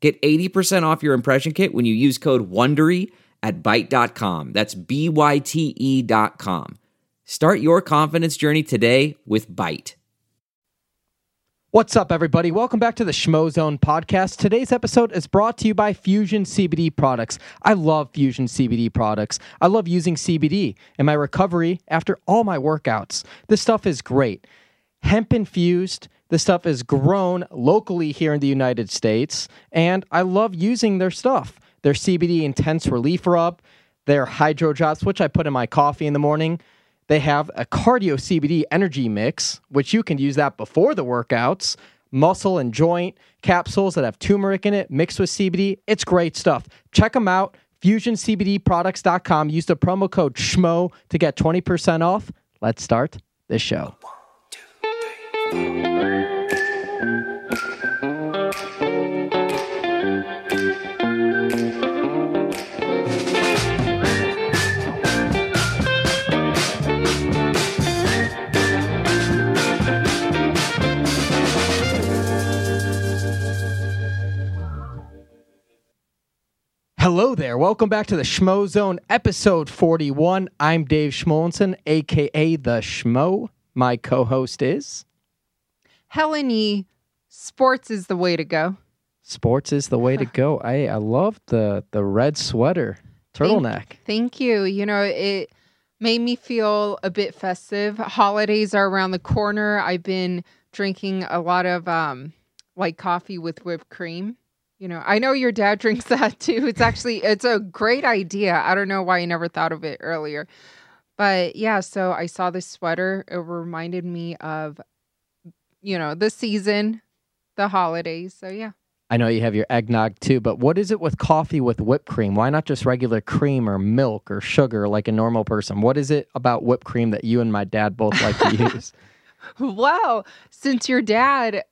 Get 80% off your impression kit when you use code WONDERY at Byte.com. That's B-Y-T-E dot com. Start your confidence journey today with Byte. What's up, everybody? Welcome back to the Schmo Zone podcast. Today's episode is brought to you by Fusion CBD products. I love Fusion CBD products. I love using CBD in my recovery after all my workouts. This stuff is great. Hemp infused. This stuff is grown locally here in the United States, and I love using their stuff. Their CBD Intense Relief Rub, their Hydro Drops, which I put in my coffee in the morning. They have a cardio CBD energy mix, which you can use that before the workouts. Muscle and joint capsules that have turmeric in it mixed with CBD. It's great stuff. Check them out. FusionCBDProducts.com. Use the promo code SHMO to get 20% off. Let's start this show. Hello there. Welcome back to the Schmo Zone, episode 41. I'm Dave Schmulenson, aka the Schmo. My co-host is Helen E. Sports is the way to go. Sports is the way to go. I I love the the red sweater, turtleneck. Thank you. You know, it made me feel a bit festive. Holidays are around the corner. I've been drinking a lot of um like coffee with whipped cream. You know, I know your dad drinks that too. It's actually it's a great idea. I don't know why I never thought of it earlier. But yeah, so I saw this sweater. It reminded me of you know, the season, the holidays. So yeah. I know you have your eggnog too, but what is it with coffee with whipped cream? Why not just regular cream or milk or sugar like a normal person? What is it about whipped cream that you and my dad both like to use? Well, since your dad,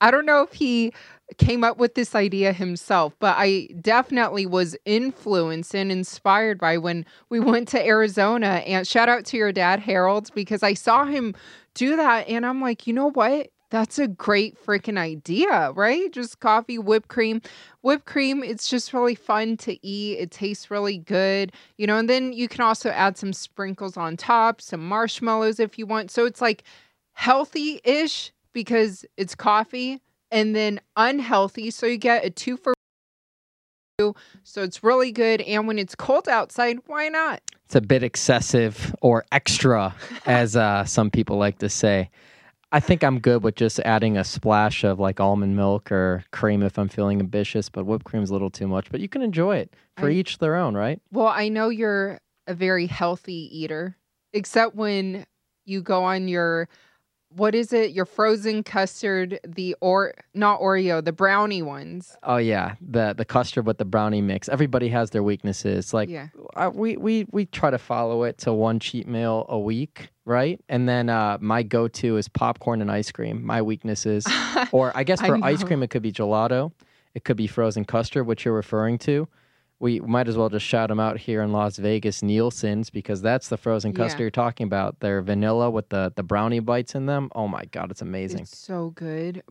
I don't know if he came up with this idea himself, but I definitely was influenced and inspired by when we went to Arizona. And shout out to your dad, Harold, because I saw him do that. And I'm like, you know what? That's a great freaking idea, right? Just coffee, whipped cream. Whipped cream, it's just really fun to eat. It tastes really good, you know, and then you can also add some sprinkles on top, some marshmallows if you want. So it's like healthy ish because it's coffee and then unhealthy. So you get a two for. So it's really good. And when it's cold outside, why not? it's a bit excessive or extra, as uh, some people like to say. I think I'm good with just adding a splash of like almond milk or cream if I'm feeling ambitious, but whipped cream's a little too much. But you can enjoy it for I- each their own, right? Well, I know you're a very healthy eater, except when you go on your what is it? Your frozen custard, the or not Oreo, the brownie ones. Oh yeah, the the custard with the brownie mix. Everybody has their weaknesses. Like Yeah. I, we we we try to follow it to one cheat meal a week, right? And then uh, my go-to is popcorn and ice cream. My weaknesses, or I guess I for ice cream, it could be gelato, it could be frozen custard, which you're referring to. We might as well just shout them out here in Las Vegas, Nielsen's, because that's the frozen Yeah. custard you're talking about. They're vanilla with the the brownie bites in them. Oh my god, it's amazing. It's so good.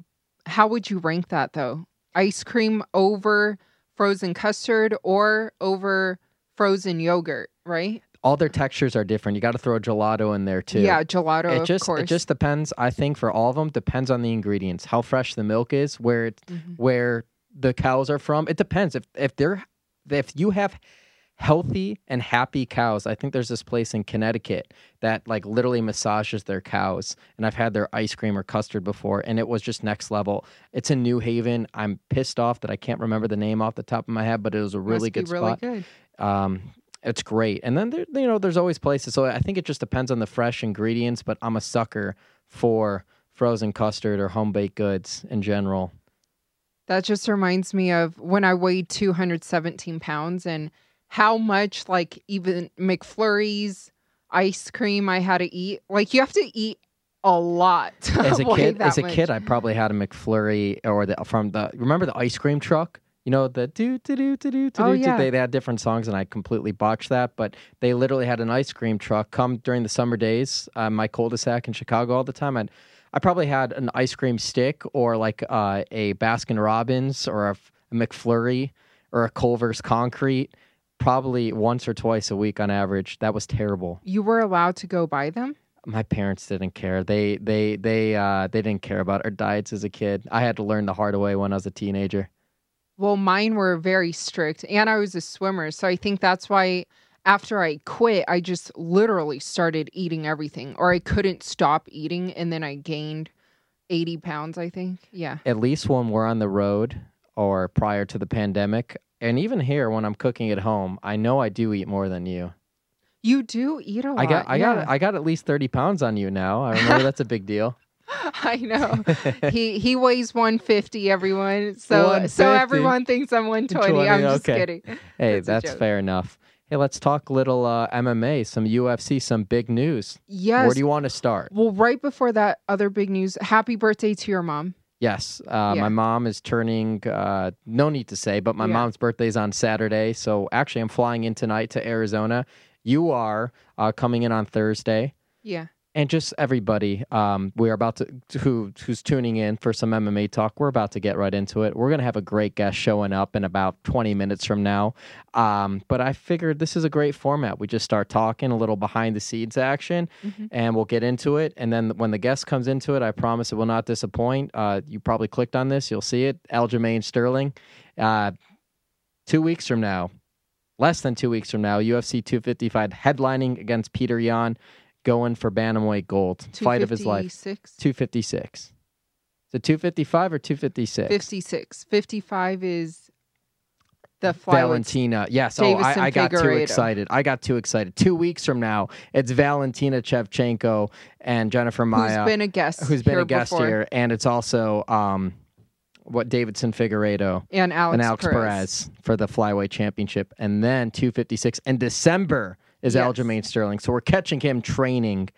How would you rank that though? Ice cream over frozen custard or over frozen yogurt, right? All their textures are different. You got to throw a gelato in there too. Yeah, gelato, it of just course. it just depends i think for all of them depends on the ingredients how fresh the milk is where it Mhm. where the cows are from it depends if if they're if you have healthy and happy cows i think there's this place in connecticut that like literally massages their cows and i've had their ice cream or custard before and it was just next level it's in new haven i'm pissed off that i can't remember the name off the top of my head but it was a really Must good really spot good. um, it's great. And then there, you know, there's always places. So I think it just depends on the fresh ingredients. But I'm a sucker for frozen custard or home baked goods in general. That just reminds me of when I weighed 217 pounds and how much, like, even McFlurries, ice cream I had to eat. Like, you have to eat a lot. As a kid, as a much. kid, I probably had a McFlurry or the from the remember the ice cream truck. You know the do do do do do do. Oh, yeah. They, they had different songs, and I completely botched that. But they literally had an ice cream truck come during the summer days. Uh, my cul-de-sac in Chicago all the time, and I probably had an ice cream stick or like uh, a Baskin Robbins or a, F- a McFlurry or a Culver's Concrete, probably once or twice a week on average. That was terrible. You were allowed to go buy them? my parents didn't care. They they they uh they didn't care about our diets as a kid. I had to learn the hard way when I was a teenager. Well, mine were very strict, and I was a swimmer. So I think that's why after I quit, I just literally started eating everything, or I couldn't stop eating. And then I gained 80 pounds, I think. Yeah. At least when we're on the road or prior to the pandemic, and even here when I'm cooking at home, I know I do eat more than you. You do eat a lot. I got I yeah. got I got at least 30 pounds on you now. I remember that's a big deal. I know. he he weighs 150, everyone. So so everyone thinks I'm 120. I'm just okay. kidding. Hey, That's that's, fair enough. Hey, let's talk little uh, MMA, some UFC, some big news. Yes. Where do you want to start? well, right before that, other big news. Happy birthday to your mom. Yes, uh, Yeah. my mom is turning. Uh, no need to say, but my Yeah. mom's birthday is on Saturday. So actually, I'm flying in tonight to Arizona. You are uh, coming in on Thursday, Yeah. And just everybody. Um, we're about to who who's tuning in for some MMA talk. We're about to get right into it. We're gonna have a great guest showing up in about 20 minutes from now. Um, but I figured this is a great format. We just start talking a little behind the scenes action, Mhm. and we'll get into it. And then when the guest comes into it, I promise it will not disappoint. Uh, you probably clicked on this, you'll see it. Aljamain Sterling. Uh, two weeks from now, less than two weeks from now, UFC 255 headlining against Petr Yan, going for bantamweight gold, fight of his life. 256? 256. Is it 255 or 256? 56. 55 is the. Valentina. Yes. Oh, I, I got too excited. I got too excited. Two weeks from now, it's Valentina Shevchenko and Jennifer Maia. Who's been a guest? who's been here a guest before, here, and it's also um, what Deiveson Figueiredo and Alex, and Alex Perez. Perez. for the flyweight championship, and then 256 in December is Yes. Aljamain Sterling. So we're catching him training.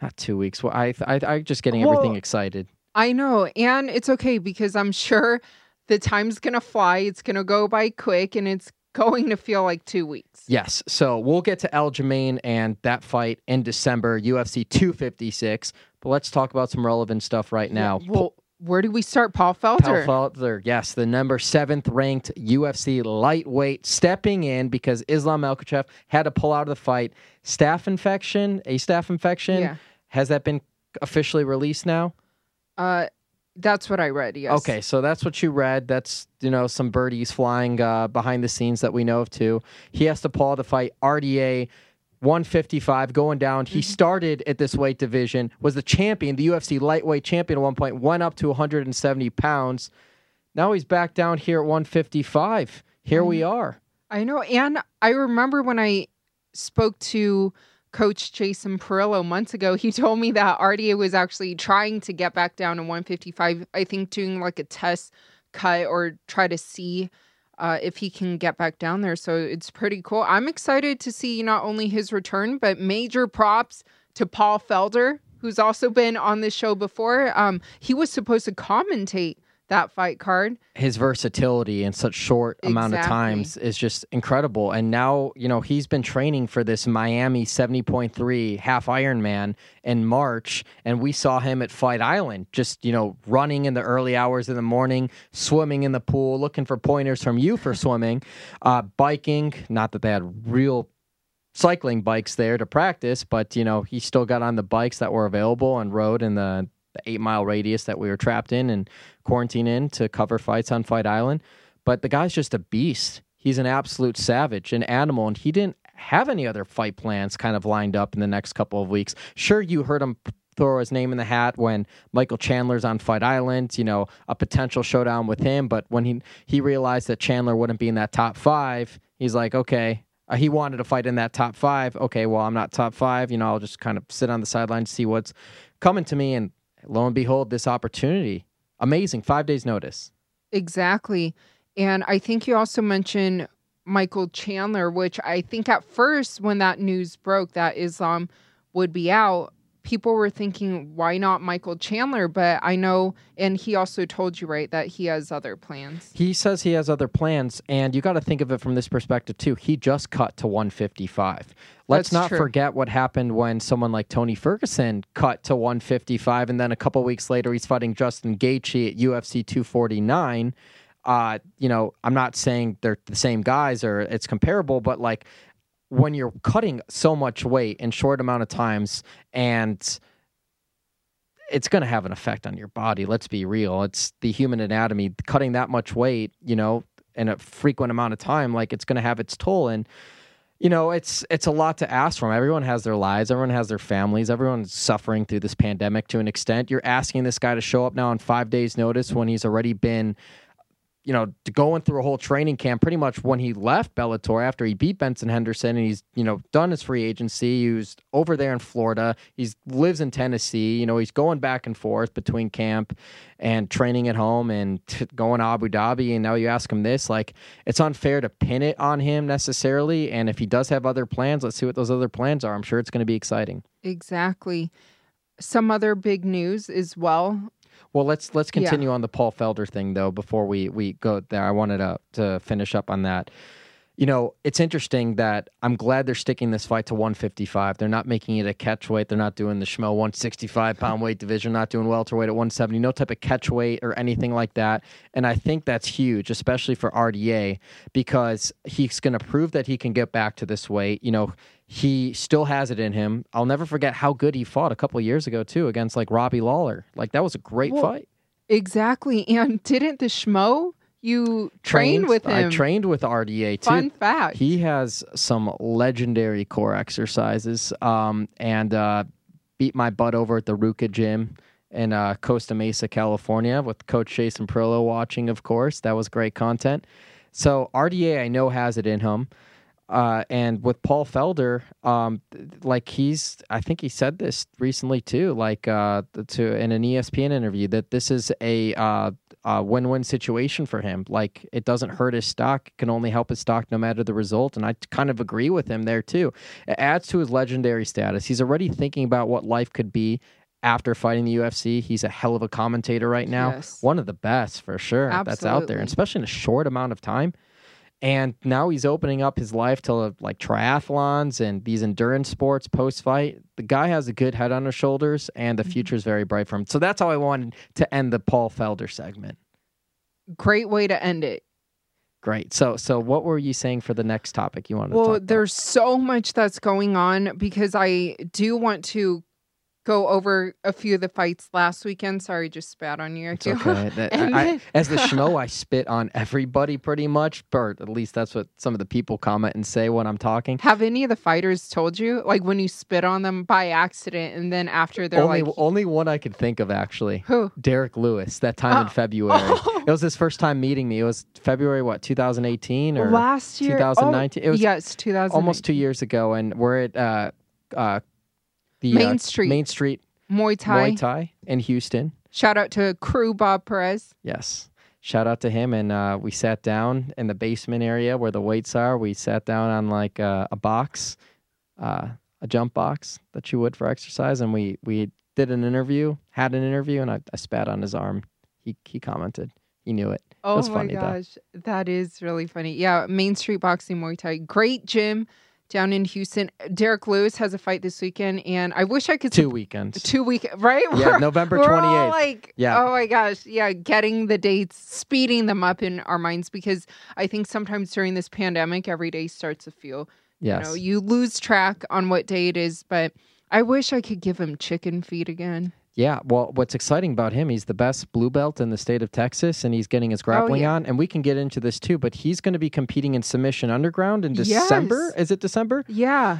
Not two weeks. Well, I, I, I just getting Well, everything excited. I know, and it's okay because I'm sure the time's gonna fly. It's gonna go by quick, and it's going to feel like two weeks. Yes. So we'll get to Aljamain and that fight in December, UFC 256. But let's talk about some relevant stuff right now. Yeah, Well, where do we start? Paul Felder. Paul Felder, yes, the number seventh ranked UFC lightweight stepping in because Islam Makhachev had to pull out of the fight. Staph infection, a staph infection. Yeah. Has that been officially released now? Uh, that's what I read. Yes. Okay, so that's what you read. That's you know some birdies flying uh, behind the scenes that we know of too. He has to pull out the fight. RDA 155 going down. He mm-hmm. started at this weight division, was the champion, the UFC lightweight champion at one point, went up to 170 pounds. Now he's back down here at 155. Here we mm-hmm. are. I know, and I remember when I spoke to Coach Jason Parillo months ago, he told me that RDA was actually trying to get back down to 155. I think doing like a test cut or try to see uh, if he can get back down there. So it's pretty cool. I'm excited to see not only his return, but major props to Paul Felder, who's also been on this show before. Um, he was supposed to commentate that fight card. his versatility in such short amount of times is just incredible. And now, you know, he's been training for this Miami 70.3 half Ironman in March. And we saw him at Fight Island, just, you know, running in the early hours of the morning, swimming in the pool, looking for pointers from you for swimming, uh, biking. Not that they had real cycling bikes there to practice, but, you know, he still got on the bikes that were available and rode in the, the eight mile radius that we were trapped in and quarantine in to cover fights on Fight Island. But the guy's just a beast. He's an absolute savage, an animal, and he didn't have any other fight plans kind of lined up in the next couple of weeks. Sure, you heard him throw his name in the hat when Michael Chandler's on Fight Island, you know, a potential showdown with him. But when he he realized that Chandler wouldn't be in that top five, he's like, okay. Uh, he wanted to fight in that top five. Okay, well, I'm not top five. You know, I'll just kind of sit on the sidelines, see what's coming to me. And lo and behold, this opportunity amazing five days notice Exactly. And I think you also mentioned Michael Chandler, which I think at first, when that news broke that Islam would be out, people were thinking, why not Michael Chandler? But I know, and he also told you, right, that he has other plans. He says he has other plans, and you got to think of it from this perspective too. He just cut to 155. Let's That's not true. forget what happened when someone like Tony Ferguson cut to 155, and then a couple weeks later he's fighting Justin Gaethje at UFC 249. Uh, you know, I'm not saying they're the same guys or it's comparable, but like when you're cutting so much weight in short amount of times and it's going to have an effect on your body. Let's be real. It's the human anatomy. Cutting that much weight, you know, in a frequent amount of time, like it's going to have its toll. And you know, it's it's a lot to ask from. Everyone has their lives. Everyone has their families. Everyone's suffering through this pandemic to an extent. You're asking this guy to show up now on five days' notice when he's already been you know, going through a whole training camp pretty much when he left Bellator after he beat Benson Henderson and he's, you know, done his free agency. He was over there in Florida. He's lives in Tennessee. You know, he's going back and forth between camp and training at home and t- going to Abu Dhabi. And now you ask him this, like, it's unfair to pin it on him necessarily. And if he does have other plans, let's see what those other plans are. I'm sure it's going to be exciting. Exactly. Some other big news as well. Well, let's let's Yeah. continue on the Paul Felder thing though before we we go there. I wanted to to finish up on that. You know, it's interesting that I'm glad they're sticking this fight to 155. They're not making it a catch weight. They're not doing the schmo 165 pound weight division. Not doing welterweight at 170. No type of catch weight or anything like that. And I think that's huge, especially for RDA, because he's going to prove that he can get back to this weight. You know, he still has it in him. I'll never forget how good he fought a couple years ago too against like Robbie Lawler. Like that was a great Well, fight. Exactly. And didn't the schmo you trained with him? I trained with RDA too. Fun fact. He has some legendary core exercises, um, and uh, beat my butt over at the Ruka gym in uh, Costa Mesa, California, with Coach Jason Parillo watching. Of course, that was great content. So RDA, I know has it in him. Uh, and with Paul Felder, um, like he's, I think he said this recently too, like uh, to in an ESPN interview that this is a, uh, a win-win situation for him. Like it doesn't hurt his stock; it can only help his stock no matter the result. And I kind of agree with him there too. It adds to his legendary status. He's already thinking about what life could be after fighting the UFC. He's a hell of a commentator right now, Yes. one of the best for sure that's out there, and especially in a short amount of time and now he's opening up his life to like triathlons and these endurance sports post fight. The guy has a good head on his shoulders, and Mm-hmm. the future is very bright for him. So that's how I wanted to end the Paul Felder segment. Great way to end it. Great. So, so what were you saying for the next topic you wanted to talk Well, about? there's so much that's going on because I do want to go over a few of the fights last weekend. Sorry, just spat on you. Okay. That- I- I- as the schmo, I spit on everybody pretty much, but at least that's what some of the people comment and say when I'm talking. Have any of the fighters told you, like when you spit on them by accident, and then after they're Only, like, only one I could think of actually. "Who?" Derrick Lewis that time in Oh. February. Oh. It was his first time meeting me. It was February what 2018 or last year, 2019? Oh, It was yes, 2000. almost two years ago, and we're at uh, uh, the Main uh, Street. Main Street Muay Thai. Muay Thai in Houston. Shout out to crew Bob Perez. Yes. Shout out to him, and uh, we sat down in the basement area where the weights are. We sat down on like uh, a box, uh, a jump box that you would for exercise, and we we did an interview, had an interview, and I, I spat on his arm. He he commented, he knew it. Oh was my funny, though. gosh, that is really funny. Yeah, Main Street Boxing Muay Thai, great gym down in Houston. Derrick Lewis has a fight this weekend, and I wish I could Two weekends. two week right. Yeah, We're- November twenty eighth. like, Yeah. oh my gosh, yeah, getting the dates, speeding them up in our minds because I think sometimes during this pandemic, every day starts to feel, Yes. you know, you lose track on what day it is. But I wish I could give him chicken feet again. Yeah, well, what's exciting about him, he's the best blue belt in the state of Texas, and he's getting his grappling Oh, yeah. on. And we can get into this too, but he's going to be competing in Submission Underground in December. Yes. Is it December? Yeah,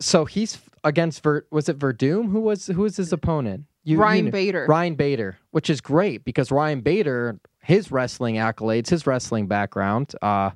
So he's against Ver. Was it Werdum? Who was who was his opponent? You- Ryan you Bader. Ryan Bader, which is great because Ryan Bader, his wrestling accolades, his wrestling background, uh,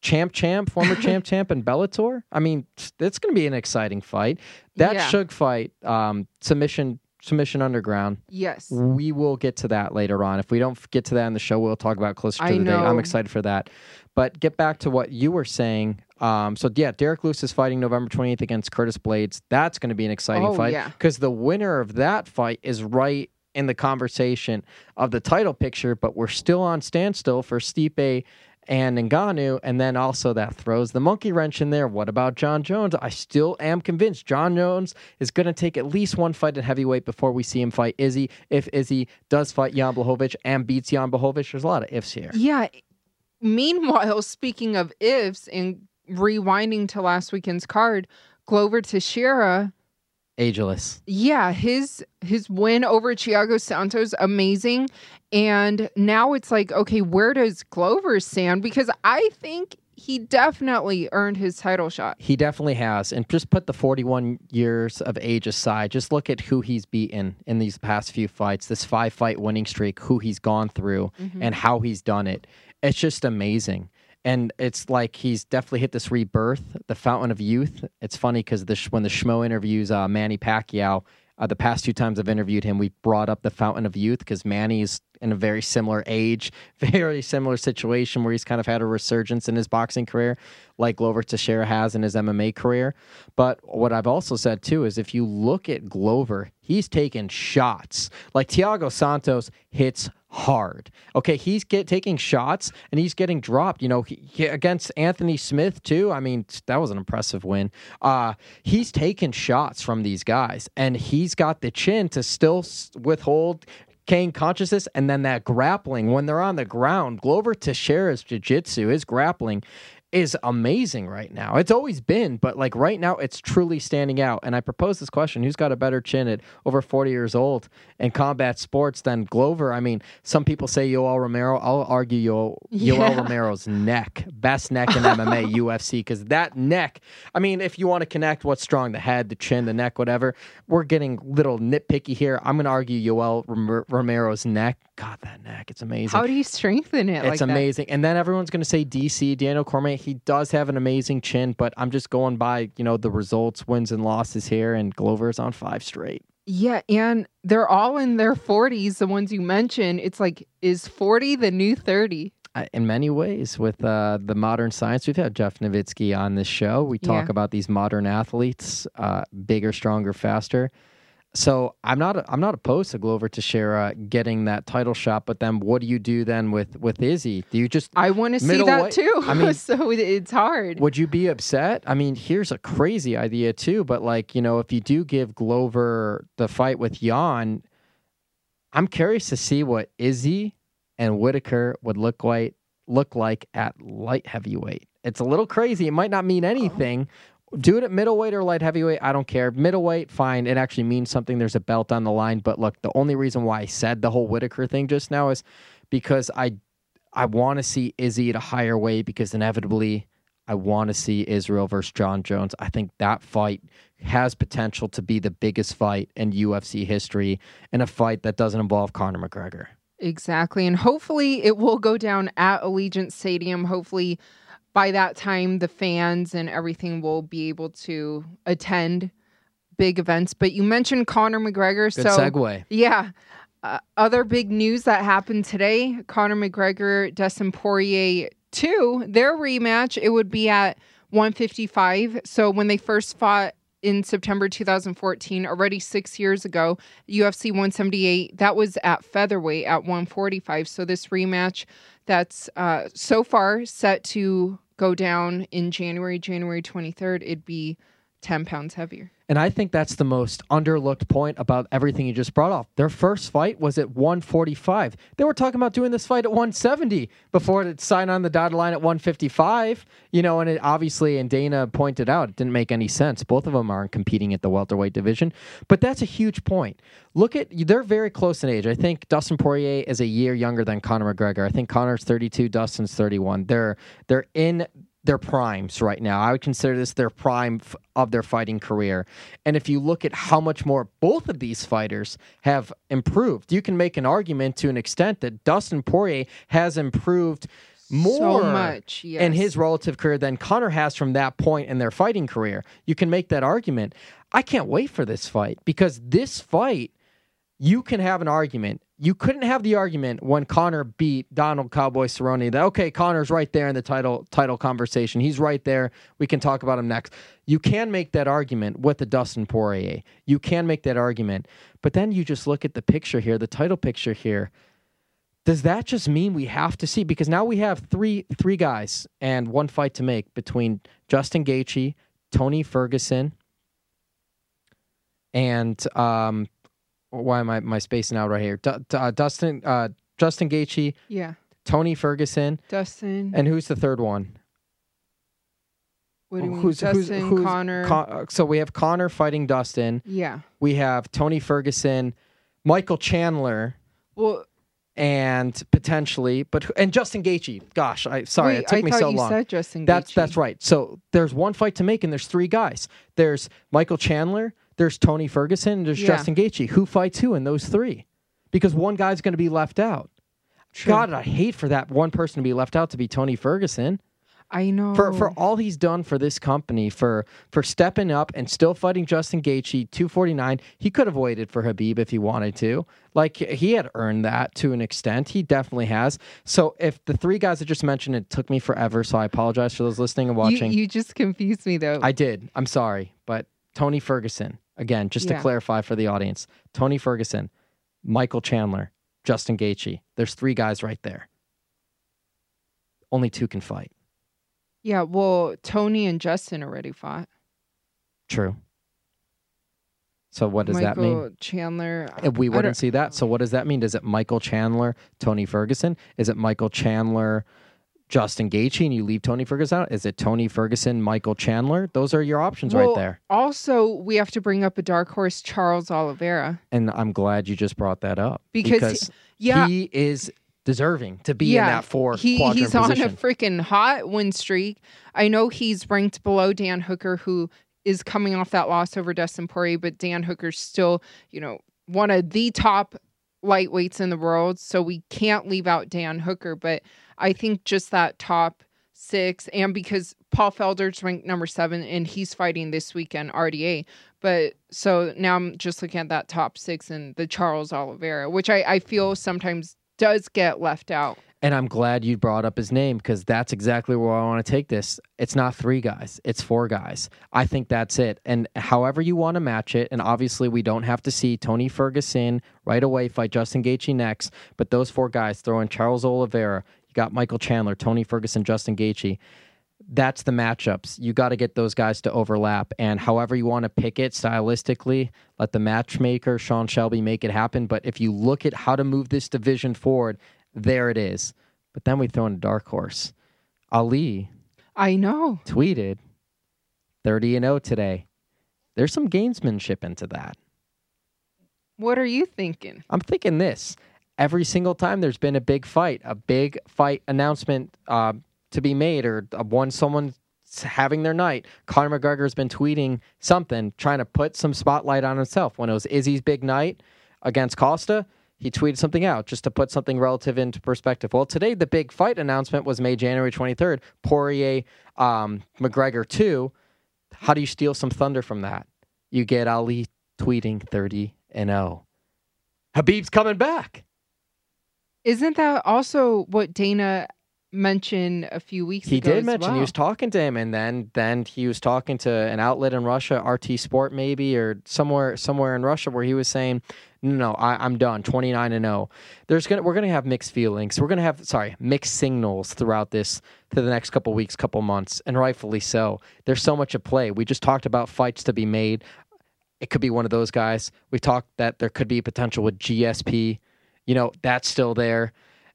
champ, champ, former champ, champ, and Bellator. I mean, it's going to be an exciting fight. That Yeah. Shug fight, um, submission submission underground. Yes. We will get to that later on. If we don't get to that in the show, we'll talk about closer to I the day. I'm excited for that. But get back to what you were saying. Um, so yeah, Derrick Lewis is fighting November 28th against Curtis Blaydes. That's going to be an exciting Oh, fight yeah. because the winner of that fight is right in the conversation of the title picture. But we're still on standstill for Stipe and Ngannou, and then also that throws the monkey wrench in there. What about Jon Jones? I still am convinced Jon Jones is going to take at least one fight at heavyweight before we see him fight Izzy. If Izzy does fight Jan Blachowicz and beats Jan Blachowicz, there's a lot of ifs here. Yeah. Meanwhile, speaking of ifs and rewinding to last weekend's card, Glover Teixeira, Ageless. yeah, his his win over Thiago Santos amazing, and now it's like, okay, where does Glover stand? Because I think he definitely earned his title shot. He definitely has. And just put the 41 years of age aside. Just look at who he's beaten in these past few fights, this five fight winning streak, who he's gone through, mm-hmm. and how he's done it. It's just amazing. And it's like he's definitely hit this rebirth, the fountain of youth. It's funny because when the Schmo interviews uh, Manny Pacquiao, uh, the past two times I've interviewed him, we brought up the fountain of youth because Manny's in a very similar age, very similar situation where he's kind of had a resurgence in his boxing career, like Glover Teixeira has in his MMA career. But what I've also said too is if you look at Glover, he's taken shots. Like Thiago Santos hits hard. Okay, he's get taking shots and he's getting dropped. You know, he, he- against Anthony Smith too. I mean, that was an impressive win. Uh, he's taking shots from these guys, and he's got the chin to still withhold. Kane consciousness and then that grappling when they're on the ground. Glover Teixeira's jiu-jitsu, his grappling is amazing right now. It's always been, but like right now, it's truly standing out. And I propose this question: Who's got a better chin at over forty years old in combat sports than Glover? I mean, some people say Yoel Romero. I'll argue Yo- Yoel Yeah. Romero's neck, best neck in MMA, UFC, because that neck. I mean, if you want to connect what's strong, the head, the chin, the neck, whatever. We're getting little nitpicky here. I'm going to argue Yoel Rom- Romero's neck. God, that neck, it's amazing. How do you strengthen it? like It's that? amazing. And then everyone's going to say DC, Daniel Cormier. He does have an amazing chin, but I'm just going by, you know, the results, wins and losses here. And Glover's on five straight. Yeah, and they're all in their 40s, the ones you mentioned. It's like, is 40 the new 30? Uh, In many ways, with uh, the modern science, we've had Jeff Novitzky on this show. We talk Yeah. about these modern athletes, uh, bigger, stronger, faster. So I'm not I'm not opposed to Glover Teixeira getting that title shot, but then what do you do then with with Izzy? Do you just I want to see that weight- too. I mean- so it's hard. Would you be upset? I mean, here's a crazy idea too, but like, you know, if you do give Glover the fight with Jan, I'm curious to see what Izzy and Whittaker would look like look like at light heavyweight. It's a little crazy. It might not mean oh. anything. Do it at middleweight or light heavyweight. I don't care. Middleweight, fine. It actually means something. There's a belt on the line. But look, the only reason why I said the whole Whittaker thing just now is because I I want to see Izzy at a higher weight because inevitably I want to see Israel versus Jon Jones. I think that fight has potential to be the biggest fight in UFC history and a fight that doesn't involve Conor McGregor. Exactly. And hopefully it will go down at Allegiant Stadium. Hopefully by that time the fans and everything will be able to attend big events. But you mentioned Conor McGregor. Good so segue. yeah. Uh, other big news that happened today Conor McGregor, Dustin Poirier 2, their rematch, it would be at 155. So when they first fought in September 2014, already six years ago, UFC 178, that was at featherweight at 145. So this rematch that's uh, so far set to go down in January, January 23rd, it'd be 10 pounds heavier. And I think that's the most underlooked point about everything you just brought up. Their first fight was at 145. They were talking about doing this fight at 170 before it signed on the dotted line at 155. You know, and it obviously, and Dana pointed out, it didn't make any sense. Both of them aren't competing at the welterweight division. But that's a huge point. Look at, they're very close in age. I think Dustin Poirier is a year younger than Conor McGregor. I think Conor's 32, Dustin's 31. They're, they're in their primes right now. I would consider this their prime f- of their fighting career. And if you look at how much more both of these fighters have improved, you can make an argument to an extent that Dustin Poirier has improved more much, yes. in his relative career than Conor has from that point in their fighting career. You can make that argument. I can't wait for this fight because this fight you can have an argument. You couldn't have the argument when Conor beat Donald Cowboy Cerrone that okay, Conor's right there in the title title conversation. He's right there. We can talk about him next. You can make that argument with the Dustin Poirier. You can make that argument. But then you just look at the picture here, the title picture here. Does that just mean we have to see because now we have three three guys and one fight to make between Justin Gaethje, Tony Ferguson, and um, why am I my spacing out right here? Du- uh, Dustin uh, Justin Gaethje, Yeah. Tony Ferguson, Dustin. and who's the third one? what do you mean? who's Dustin, who's, who's Conor. Con- uh, so we have Conor fighting Dustin. yeah. We have Tony Ferguson, Michael Chandler, Well, and potentially, but and Justin Gaethje. Gosh, I sorry, wait, it took I me thought so you long. said Justin That's Gaethje. that's right. So there's one fight to make, and there's three guys. There's Michael Chandler, there's Tony Ferguson, and there's Yeah. Justin Gaethje. Who fights who in those three? Because one guy's going to be left out. True. God, I hate for that one person to be left out to be Tony Ferguson I know. for for all he's done for this company for for stepping up and still fighting Justin Gaethje 249 he could have waited for Khabib if he wanted to like he had earned that to an extent he definitely has so if the three guys I just mentioned it took me forever so I apologize for those listening and you, watching you just confused me though. I did I'm sorry but Tony Ferguson again just to clarify for the audience Tony Ferguson Michael Chandler Justin Gaethje there's three guys right there only two can fight yeah. Well, Tony and Justin already fought. True. So what does that mean? Chandler. If we wouldn't see that. So what does that mean? Does it Michael Chandler, Tony Ferguson? Is it Michael Chandler, Justin Gaethje, and you leave Tony Ferguson out? Is it Tony Ferguson, Michael Chandler? Those are your options right there. Also, we have to bring up a dark horse, Charles Oliveira, And I'm glad you just brought that up because, yeah, he is deserving to be yeah, in that four he, he's on a freaking hot win streak. I know he's ranked below Dan Hooker, who is coming off that loss over Dustin Poirier, but Dan Hooker's still, you know, one of the top lightweights in the world. So we can't leave out Dan Hooker. But I think just that top six, and because Paul Felder's ranked number seven and he's fighting this weekend RDA. But so now I'm just looking at that top six and the Charles Oliveira, which I, I feel sometimes does get left out. And I'm glad you brought up his name because that's exactly where I want to take this. It's not three guys, it's four guys. I think that's it. And however you want to match it, and obviously we don't have to see Tony Ferguson right away fight Justin Gaethje next, but those four guys throw in Charles Oliveira, you got Michael Chandler, Tony Ferguson, Justin Gaethje. That's the matchups. You got to get those guys to overlap. And however you want to pick it stylistically, let the matchmaker, Sean Shelby, make it happen. But if you look at how to move this division forward, there it is. But then we throw in a dark horse. Ali I know. tweeted 30 and 0 today. There's some gamesmanship into that. What are you thinking? I'm thinking this every single time there's been a big fight, a big fight announcement uh, to be made, or uh, one someone's having their night. Conor McGregor's been tweeting something, trying to put some spotlight on himself. When it was Izzy's big night against Costa, he tweeted something out just to put something relative into perspective. Well, today the big fight announcement was made January 23rd. Poirier, um, McGregor 2. How do you steal some thunder from that? You get Ali tweeting 30 and 0. Khabib's coming back. Isn't that also what Dana mentioned a few weeks He ago? He did mention he was talking to him, and then then he was talking to an outlet in Russia, RT Sport maybe, or somewhere somewhere in Russia, where he was saying, "No, no, I, I'm done. 29 and 0." There's gonna we're gonna have mixed feelings. We're gonna have sorry mixed signals throughout this to the next couple weeks, couple months, and rightfully so. There's so much at play. We just talked about fights to be made. It could be one of those guys. We talked that there could be potential with GSP. You know, that's still there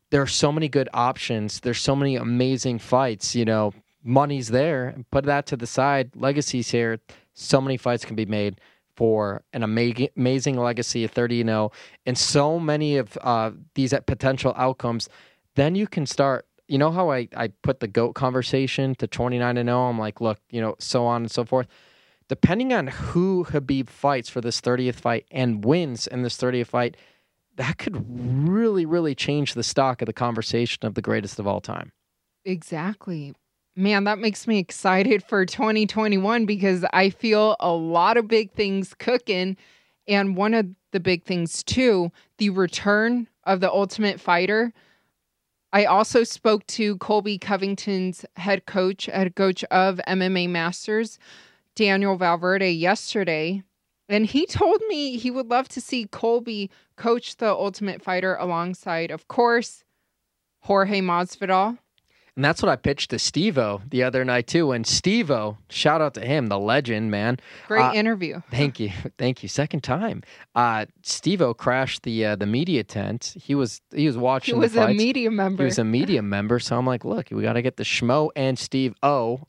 there are so many good options. There's so many amazing fights. You know, money's there. Put that to the side. Legacy's here. So many fights can be made for an amazing, amazing legacy of 30 and 0, and so many of uh, these potential outcomes. Then you can start. You know how I, I put the GOAT conversation to 29 and 0? I'm like, look, you know, so on and so forth. Depending on who Khabib fights for this 30th fight and wins in this 30th fight, that could really, really change the stock of the conversation of the greatest of all time. Exactly. Man, that makes me excited for 2021 because I feel a lot of big things cooking. And one of the big things too. The return of the Ultimate Fighter. I also spoke to Colby Covington's head coach, head coach of MMA Masters, Daniel Valverde, yesterday. And he told me he would love to see Colby coach the Ultimate Fighter alongside, of course, Jorge Masvidal. And that's what I pitched to Stevo the other night too. And Stevo, shout out to him, the legend, man. Great Uh, interview. Thank you, thank you. Second time. Uh, Stevo crashed the uh, the media tent. He was he was watching. He was a media member. He was a media member, so I'm like, look, we got to get the Schmo and Steve O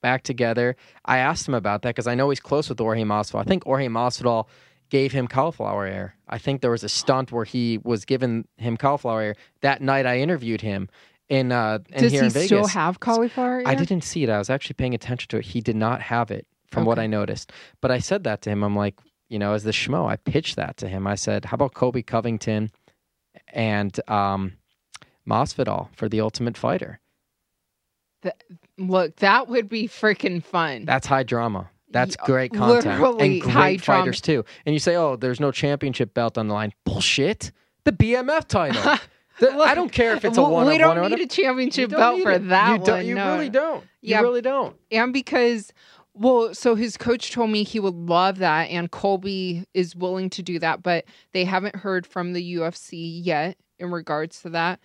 back together. I asked him about that because I know he's close with Jorge Masvidal. I think Jorge Masvidal gave him cauliflower ear. I think there was a stunt where he was giving him cauliflower ear. That night I interviewed him in uh in Does here he in Vegas. still have cauliflower? I didn't see it. I was actually paying attention to it. He did not have it from what I noticed. But I said that to him. I'm like, you know, as the schmo, I pitched that to him. I said, how about Colby Covington and um, Masvidal for the Ultimate Fighter? Look, that would be freaking fun. That's high drama. That's Yeah, great content and great high drama. fighters too. And you say, oh, there's no championship belt on the line. Bullshit. The BMF title. The- I don't care if it's a one we don't one need a championship belt for it. that you one. You no. really don't. You Yeah. really don't. and because well so his coach told me he would love that and colby is willing to do that but they haven't heard from the ufc yet in regards to that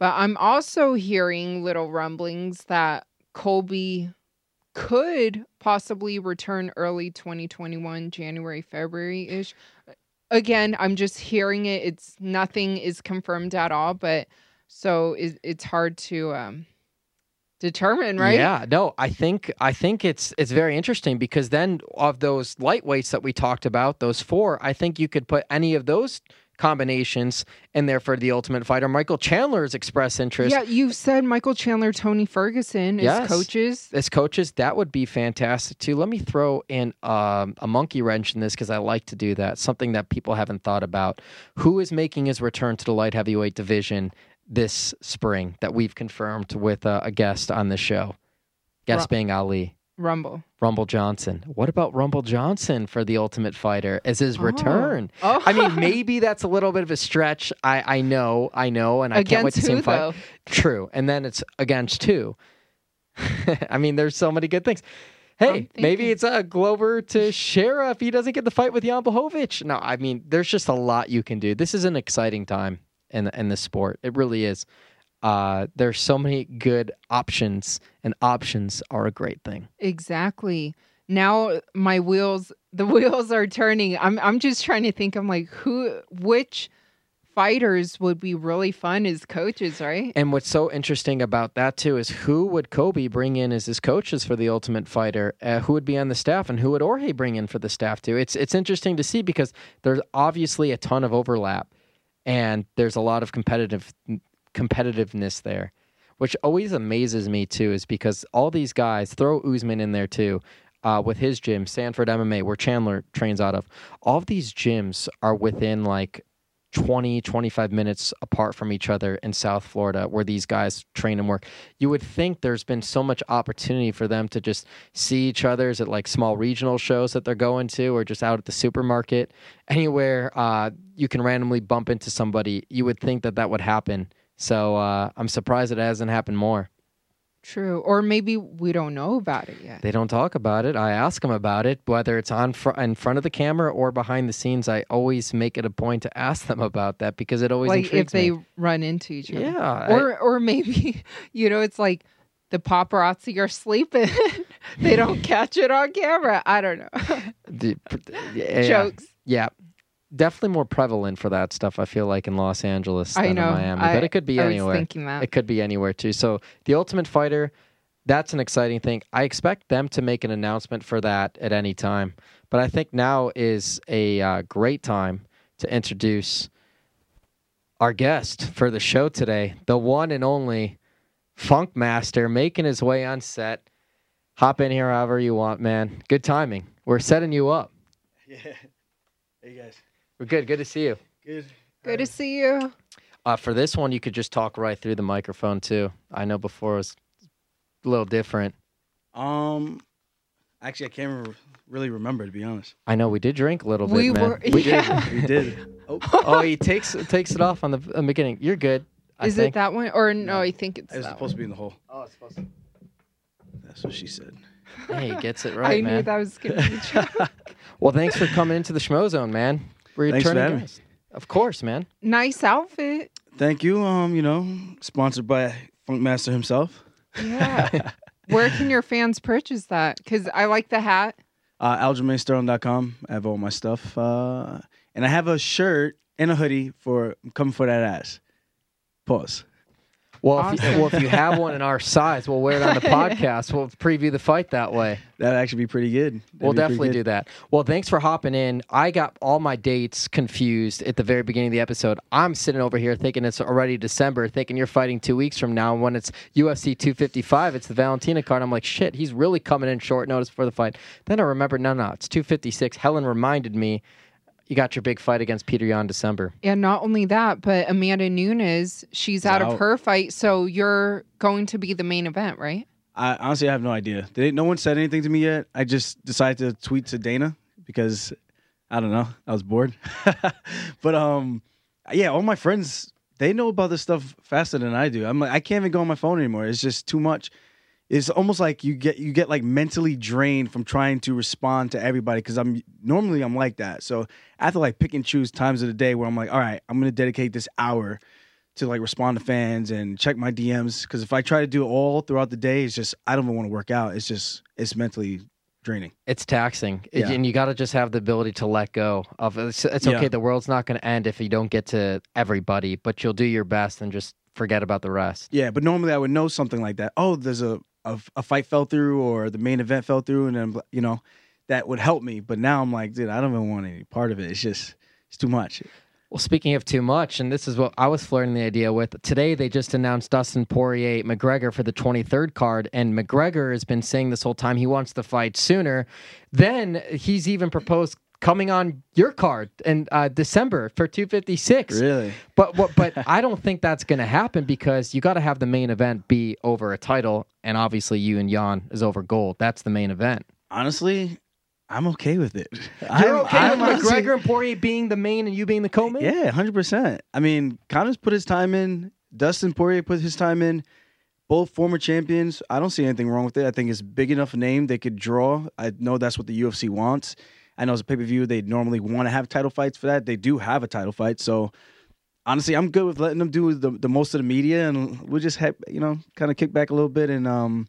but i'm also hearing little rumblings that colby could possibly return early 2021 january february ish again i'm just hearing it. It's nothing is confirmed at all but so it, it's hard to um determine right? Yeah, no, I think I think it's it's very interesting because then of those lightweights that we talked about, those four, I think you could put any of those combinations and therefore the Ultimate Fighter. Michael Chandler has expressed interest. Yeah, you've said Michael Chandler, Tony Ferguson as Yes. coaches. As coaches, that would be fantastic too. Let me throw in um, a monkey wrench in this because I like to do that. Something that people haven't thought about. Who is making his return to the light heavyweight division this spring that we've confirmed with uh, a guest on the show? Guest being Ali. Rumble. Rumble Johnson. What about Rumble Johnson for the Ultimate Fighter as his Oh. return? Oh, I mean, maybe that's a little bit of a stretch. I, I know, I know, and I can't wait against to see him fight. though? True, and then it's against two. I mean, there's so many good things. Hey, maybe it's a Glover to Shara if he doesn't get the fight with Jan Blachowicz. No, I mean, there's just a lot you can do. This is an exciting time in in the sport. It really is. Uh, there's so many good options, and options are a great thing. Exactly. Now my wheels, the wheels are turning. I'm I'm just trying to think. I'm like, who, which fighters would be really fun as coaches, right? And what's so interesting about that too is who would Colby bring in as his coaches for the Ultimate Fighter? Uh, who would be on the staff, and who would Jorge bring in for the staff too? It's it's interesting to see because there's obviously a ton of overlap, and there's a lot of competitive competitiveness there, which always amazes me too. Is because all these guys throw Usman in there too. Uh, with his gym, Sanford MMA, where Chandler trains out of, all of these gyms are within like 20, 25 minutes apart from each other in South Florida where these guys train and work. You would think there's been so much opportunity for them to just see each other's at like small regional shows that they're going to or just out at the supermarket. Anywhere uh, you can randomly bump into somebody, you would think that that would happen. So uh, I'm surprised it hasn't happened more. True. Or maybe we don't know about it yet. They don't talk about it. I ask them about it, whether it's on fr- in front of the camera or behind the scenes. I always make it a point to ask them about that because it always like if they me. run into each other. Yeah, I- Or or maybe you know it's like the paparazzi are sleeping. they don't catch it on camera. I don't know. The- yeah, Jokes. Yeah. Definitely more prevalent for that stuff, I feel like, in Los Angeles than I know. in Miami. I, but it could be I anywhere. was thinking that. It could be anywhere too. So the Ultimate Fighter, that's an exciting thing. I expect them to make an announcement for that at any time. But I think now is a uh, great time to introduce our guest for the show today, the one and only Funk Master, making his way on set. Hop in here however you want, man. Good timing. We're setting you up. Yeah. Hey guys. We're good. Good to see you. Good. Good to see you. Uh, for this one, you could just talk right through the microphone too. I know before it was a little different. Um, Actually, I can't re- really remember to be honest. I know we did drink a little bit, We man. were- We did. We did. Oh, oh, he takes takes it off on the, the beginning. You're good. I Is think. it that one? Or no, I think it's it was that supposed to be in the hole. Oh, it's supposed to. That's what she said. Hey, he gets it right, I right, knew that was going to be true. Well, thanks for coming into the Schmo Zone, man. We're Thanks for returning having me. guest. Of course, man. nice outfit. Thank you. Um, you know, sponsored by Funkmaster himself. Yeah. Where can your fans purchase that? Because I like the hat. Uh, AljamainSterling.com. I have all my stuff. Uh, and I have a shirt and a hoodie for coming for that ass. Pause. Well, if you, well, if you have one in our size, we'll wear it on the podcast. We'll preview the fight that way. That'd actually be pretty good. That'd We'll definitely good. do that. Well, thanks for hopping in. I got all my dates confused at the very beginning of the episode. I'm sitting over here thinking it's already December, thinking you're fighting two weeks from now. And when it's UFC 255, it's the Valentina card. I'm like, shit, he's really coming in short notice for the fight. Then I remember, no, no, it's 256. Helen reminded me, you got your big fight against Petr Yan December. And not only that, but Amanda Nunes, she's out, of her fight. So you're going to be the main event, right? I honestly I have no idea. They, no one said anything to me yet. I just decided to tweet to Dana because I don't know. I was bored. but um, yeah, all my friends they know about this stuff faster than I do. I'm like I can't even go on my phone anymore. It's just too much. It's almost like you get you get like mentally drained from trying to respond to everybody because I'm normally I'm like that. So I have to like pick and choose times of the day where I'm like, all right, I'm gonna dedicate this hour to like respond to fans and check my DMs because if I try to do it all throughout the day, it's just I don't even want to work out. It's just it's mentally draining. It's taxing, Yeah. and you got to just have the ability to let go of. It's, it's okay. Yeah. The world's not going to end if you don't get to everybody, but you'll do your best and just forget about the rest. Yeah, but normally I would know something like that. Oh, there's a a, a fight fell through or the main event fell through, and then you know that would help me. But now I'm like, dude, I don't even want any part of it. It's just it's too much. Well, speaking of too much, and this is what I was flirting the idea with. Today, they just announced Dustin Poirier McGregor for the 23rd card, and McGregor has been saying this whole time he wants the fight sooner. Then he's even proposed coming on your card in uh, December for 256. Really? But what? But I don't think that's going to happen because you got to have the main event be over a title, and obviously you and Yan is over gold. That's the main event. Honestly, I'm okay with it. You're I'm- okay I'm with honestly- McGregor and Poirier being the main and you being the co-main? Yeah, hundred percent. I mean, Conor's put his time in. Dustin Poirier put his time in. Both former champions. I don't see anything wrong with it. I think it's big enough name they could draw. I know that's what the UFC wants. I know as a pay per view they normally want to have title fights for that. They do have a title fight, so honestly, I'm good with letting them do the, the most of the media, and we'll just have you know kind of kick back a little bit. And um,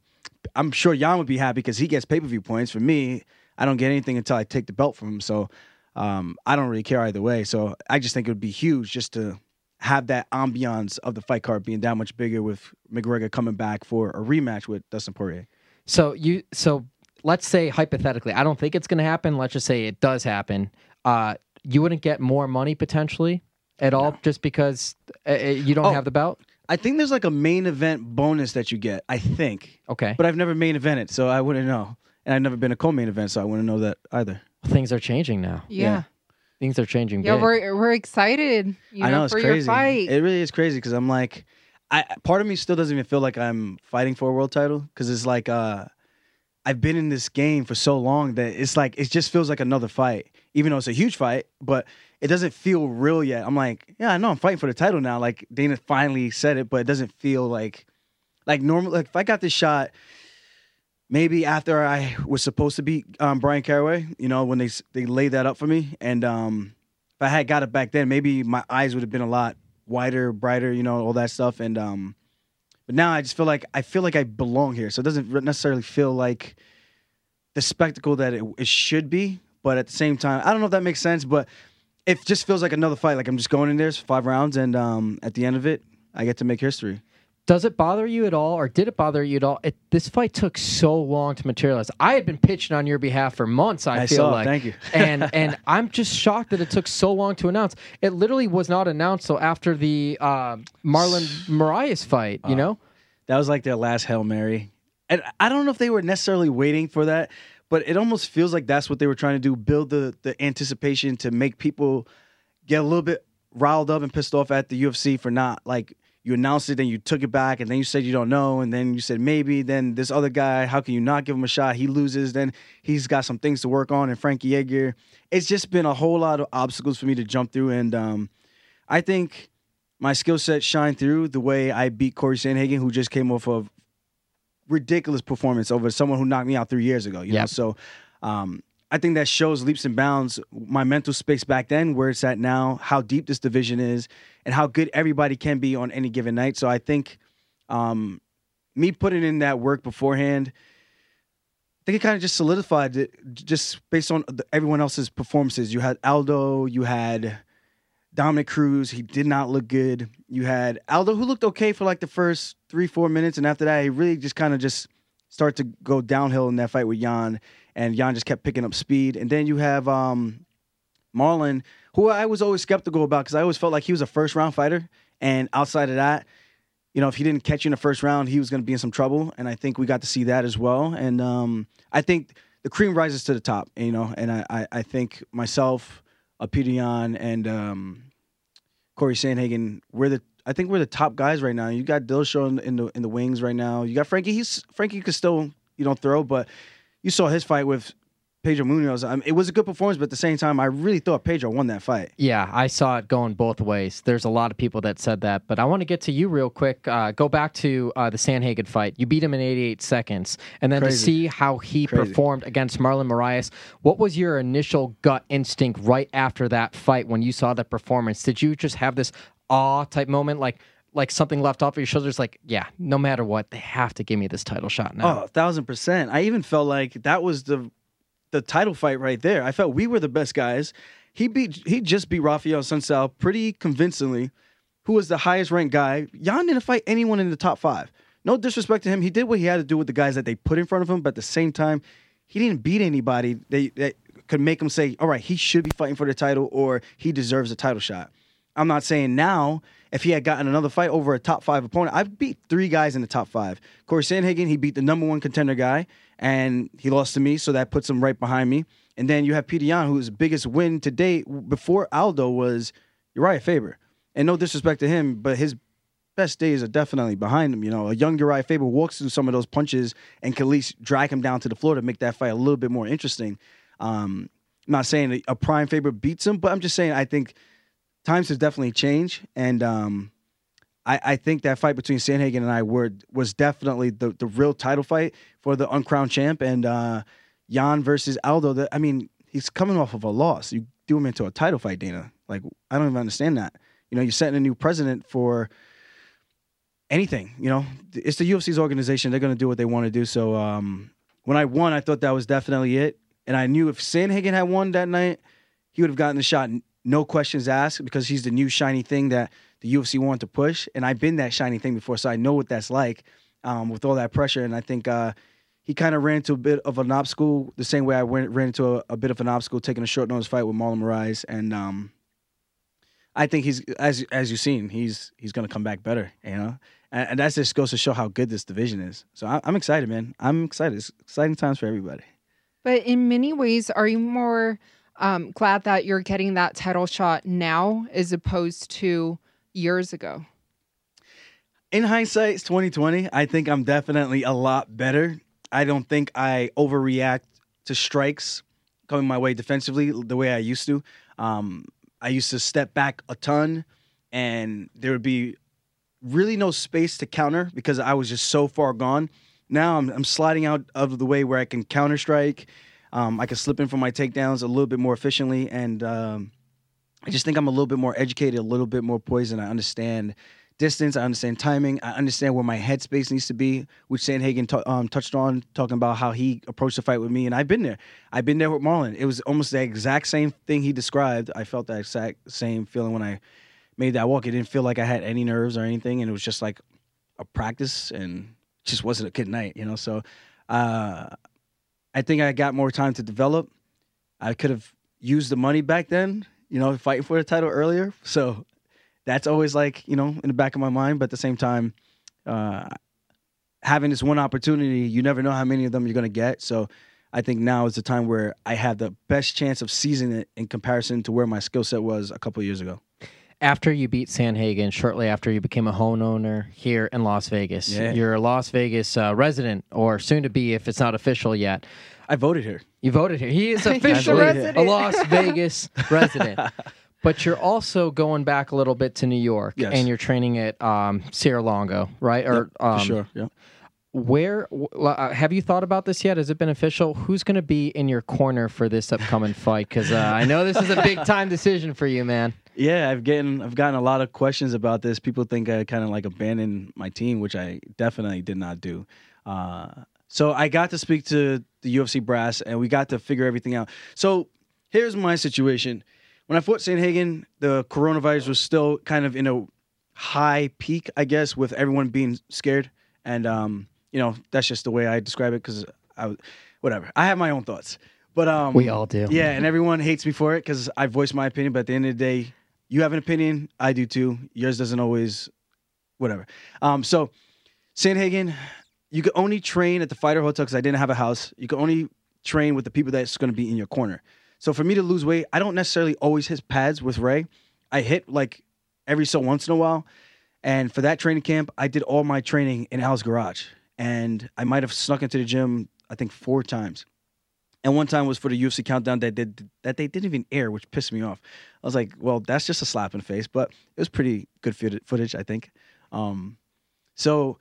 I'm sure Yan would be happy because he gets pay per view points. For me, I don't get anything until I take the belt from him. So um, I don't really care either way. So I just think it would be huge just to have that ambiance of the fight card being that much bigger with McGregor coming back for a rematch with Dustin Poirier. So you so let's say hypothetically, I don't think it's going to happen. Let's just say it does happen. Uh, you wouldn't get more money potentially at all just because uh, uh, you don't Oh. have the belt. I think there's like a main event bonus that you get. I think, Okay, but I've never main evented, so I wouldn't know. And I've never been a co-main event, so I wouldn't know that either. things are changing now. Yeah. Things are changing. Yeah, big. we're we're excited, you I know, know it's for crazy. your fight. It really is crazy because I'm like, I part of me still doesn't even feel like I'm fighting for a world title because it's like uh, I've been in this game for so long that it's like it just feels like another fight, even though it's a huge fight, but it doesn't feel real yet. I'm like, yeah, I know I'm fighting for the title now. Like Dana finally said it, but it doesn't feel like like normal. Like if I got this shot. Maybe after I was supposed to beat um, Bryan Caraway, you know, when they they laid that up for me, and um, if I had got it back then, maybe my eyes would have been a lot wider, brighter, you know, all that stuff. And um, but now I just feel like I feel like I belong here, so it doesn't necessarily feel like the spectacle that it, it should be. But at the same time, I don't know if that makes sense, but it just feels like another fight. Like I'm just going in there for five rounds, and um, at the end of it, I get to make history. Does it bother you at all, or did it bother you at all? It, this fight took so long to materialize. I had been pitching on your behalf for months. I, I feel saw like, Thank you. and and I'm just shocked that it took so long to announce. It literally was not announced till after the uh, Marlon Moraes fight. You Uh, know, That was like their last Hail Mary. And I don't know if they were necessarily waiting for that, but it almost feels like that's what they were trying to do build the, the anticipation to make people get a little bit riled up and pissed off at the UFC for not like you announced it, then you took it back, and then you said you don't know, and then you said maybe. Then this other guy, how can you not give him a shot? He loses, then he's got some things to work on, and Frankie Edgar. It's just been a whole lot of obstacles for me to jump through, and um, I think my skill set shined through the way I beat Corey Sandhagen, who just came off of ridiculous performance over someone who knocked me out three years ago. You know, so um, I think that shows leaps and bounds my mental space back then, where it's at now, how deep this division is, and how good everybody can be on any given night. So I think um, me putting in that work beforehand, I think it kind of just solidified it, just based on the, everyone else's performances. You had Aldo, you had Dominick Cruz. He did not look good. You had Aldo, who looked okay for like the first three, four minutes, and after that, he really just kind of just started to go downhill in that fight with Yan, and Yan just kept picking up speed. And then you have um, Marlon, who I was always skeptical about because I always felt like he was a first round fighter, and outside of that, you know, if he didn't catch you in the first round, he was going to be in some trouble. And I think we got to see that as well. And um, I think the cream rises to the top, you know. And I, I, I think myself, uh, and um, Corey Sandhagen, we're the I think we're the top guys right now. You got Dillashaw in, in the in the wings right now. You got Frankie. He's Frankie could still you know throw, but you saw his fight with Pedro Munhoz. I mean, it was a good performance, but at the same time, I really thought Pedro won that fight. Yeah, I saw it going both ways. There's a lot of people that said that, but I want to get to you real quick. Uh, go back to uh, the Sandhagen fight. You beat him in 88 seconds, and then to see how he Crazy. performed against Marlon Moraes. What was your initial gut instinct right after that fight when you saw the performance? Did you just have this awe type moment, like like something left off of your shoulders? Like, yeah, no matter what, they have to give me this title shot now. Oh, a thousand percent. I even felt like that was the the title fight right there. I felt we were the best guys. He beat he just beat Rafael Assunção pretty convincingly, who was the highest ranked guy. Yan didn't fight anyone in the top five. No disrespect to him. He did what he had to do with the guys that they put in front of him, but at the same time, he didn't beat anybody they, that could make him say, all right, he should be fighting for the title or he deserves a title shot. I'm not saying now if he had gotten another fight over a top five opponent. I've beat three guys in the top five. Corey Sandhagen, he beat the number one contender guy, and he lost to me, so that puts him right behind me. And then you have Petr Yan, whose biggest win to date before Aldo was Urijah Faber. And no disrespect to him, but his best days are definitely behind him. You know, a young Urijah Faber walks through some of those punches and can at least drag him down to the floor to make that fight a little bit more interesting. Um, I'm not saying a prime Faber beats him, but I'm just saying I think times has definitely changed, and um, I, I think that fight between Sandhagen and I were was definitely the the real title fight for the uncrowned champ, and uh, Yan versus Aldo. I mean, he's coming off of a loss. You do him into a title fight, Dana. Like I don't even understand that. You know, you're setting a new president for anything. You know, it's the UFC's organization. They're going to do what they want to do. So um, when I won, I thought that was definitely it, and I knew if Sandhagen had won that night, he would have gotten the shot, no questions asked, because he's the new shiny thing that the UFC wanted to push, and I've been that shiny thing before, so I know what that's like um, with all that pressure. And I think uh, he kind of ran into a bit of an obstacle, the same way I went, ran into a, a bit of an obstacle taking a short notice fight with Marlon Moraes, and um, I think he's as as you've seen, he's he's gonna come back better, you know. And, and that just goes to show how good this division is. So I, I'm excited, man. I'm excited. It's exciting times for everybody. But in many ways, are you more um, glad that you're getting that title shot now as opposed to years ago? in hindsight, it's 2020. I think I'm definitely a lot better. I don't think I overreact to strikes coming my way defensively the way I used to. Um, I used to step back a ton, and there would be really no space to counter because I was just so far gone. Now I'm, I'm sliding out of the way where I can counter strike. Um, I can slip in for my takedowns a little bit more efficiently, and um, I just think I'm a little bit more educated, a little bit more poised, and I understand distance. I understand timing. I understand where my headspace needs to be, which Sandhagen t- um, touched on, talking about how he approached the fight with me. And I've been there. I've been there with Marlon. It was almost the exact same thing he described. I felt that exact same feeling when I made that walk. It didn't feel like I had any nerves or anything. And it was just like a practice and just wasn't a good night, you know? So uh, I think I got more time to develop. I could have used the money back then, you know, fighting for the title earlier. So that's always like you know in the back of my mind but at the same time uh having this one opportunity you never know how many of them you're going to get so i think now is the time where i have the best chance of seizing it in comparison to where my skill set was a couple years ago after you beat Sandhagen, shortly after you became a homeowner here in Las Vegas, Yeah. you're a Las Vegas uh, resident, or soon to be if it's not official yet. I voted here. You voted here. He is a officially a. Las Vegas resident. But you're also going back a little bit to New York, Yes. and you're training at um, Serra-Longo, right? Or For um, sure. Yeah. Where uh, have you thought about this yet? Has it been official? Who's going to be in your corner for this upcoming fight? Because uh, I know this is a big time decision for you, man. Yeah, I've gotten I've gotten a lot of questions about this. People think I kind of like abandoned my team, which I definitely did not do. Uh, so I got to speak to the UFC brass, and we got to figure everything out. So here's my situation: when I fought Sandhagen, the coronavirus was still kind of in a high peak, I guess, with everyone being scared, and um, you know that's just the way I describe it because I, whatever. I have my own thoughts, but um, We all do. yeah, and everyone hates me for it because I voice my opinion. But at the end of the day, you have an opinion. I do too. Yours doesn't always, whatever. Um, so Sandhagen, you could only train at the fighter hotel because I didn't have a house. You could only train with the people that's going to be in your corner. So for me to lose weight, I don't necessarily always hit pads with Ray. I hit like every so once in a while. And for that training camp, I did all my training in Al's garage. And I might have snuck into the gym, I think, four times. And one time was for the UFC countdown that did that they didn't even air, which pissed me off. I was like, well, that's just a slap in the face, but it was pretty good footage- footage, I think. Um, so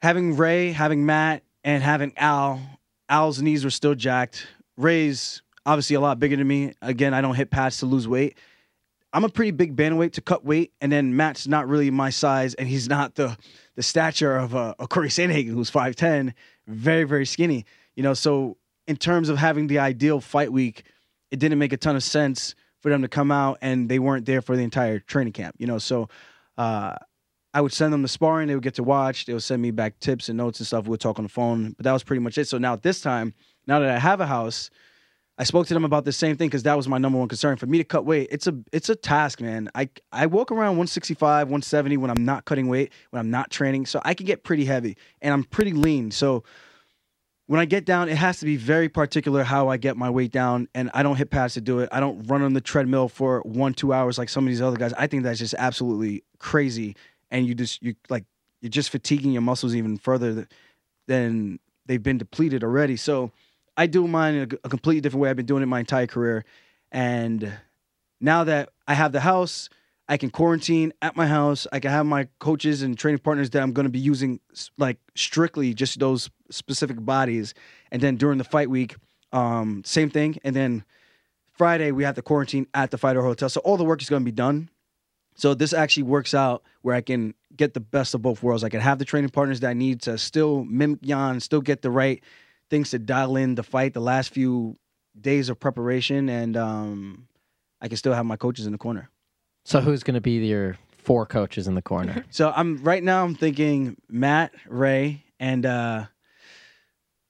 having Ray, having Matt, and having Al, Al's knees were still jacked. Ray's obviously a lot bigger than me. Again, I don't hit pads to lose weight. I'm a pretty big bantamweight to cut weight, and then Matt's not really my size, and he's not the the stature of a, a Corey Sandhagen, who's 5'10", very very skinny. You know, so in terms of having the ideal fight week, it didn't make a ton of sense for them to come out, and they weren't there for the entire training camp. You know, so uh, I would send them the sparring, they would get to watch, they would send me back tips and notes and stuff. We'd talk on the phone, but that was pretty much it. So now at this time, now that I have a house, I spoke to them about the same thing because that was my number one concern. For me to cut weight, it's a it's a task, man. I I walk around 165, 170 when I'm not cutting weight, when I'm not training, so I can get pretty heavy, and I'm pretty lean. So when I get down, it has to be very particular how I get my weight down, and I don't hit pads to do it. I don't run on the treadmill for one two hours like some of these other guys. I think that's just absolutely crazy, and you just you like you're just fatiguing your muscles even further than they've been depleted already. So I do mine in a, completely different way. I've been doing it my entire career, and now that I have the house, I can quarantine at my house. I can have my coaches and training partners that I'm going to be using like strictly just those specific bodies. And then during the fight week, um, same thing. And then Friday we have the quarantine at the fighter hotel. So all the work is going to be done. So this actually works out where I can get the best of both worlds. I can have the training partners that I need to still mimic Yan, still get the right things to dial in the fight, the last few days of preparation, and um, I can still have my coaches in the corner. So who's going to be your four coaches in the corner? So I'm right now. I'm thinking Matt, Ray, and uh,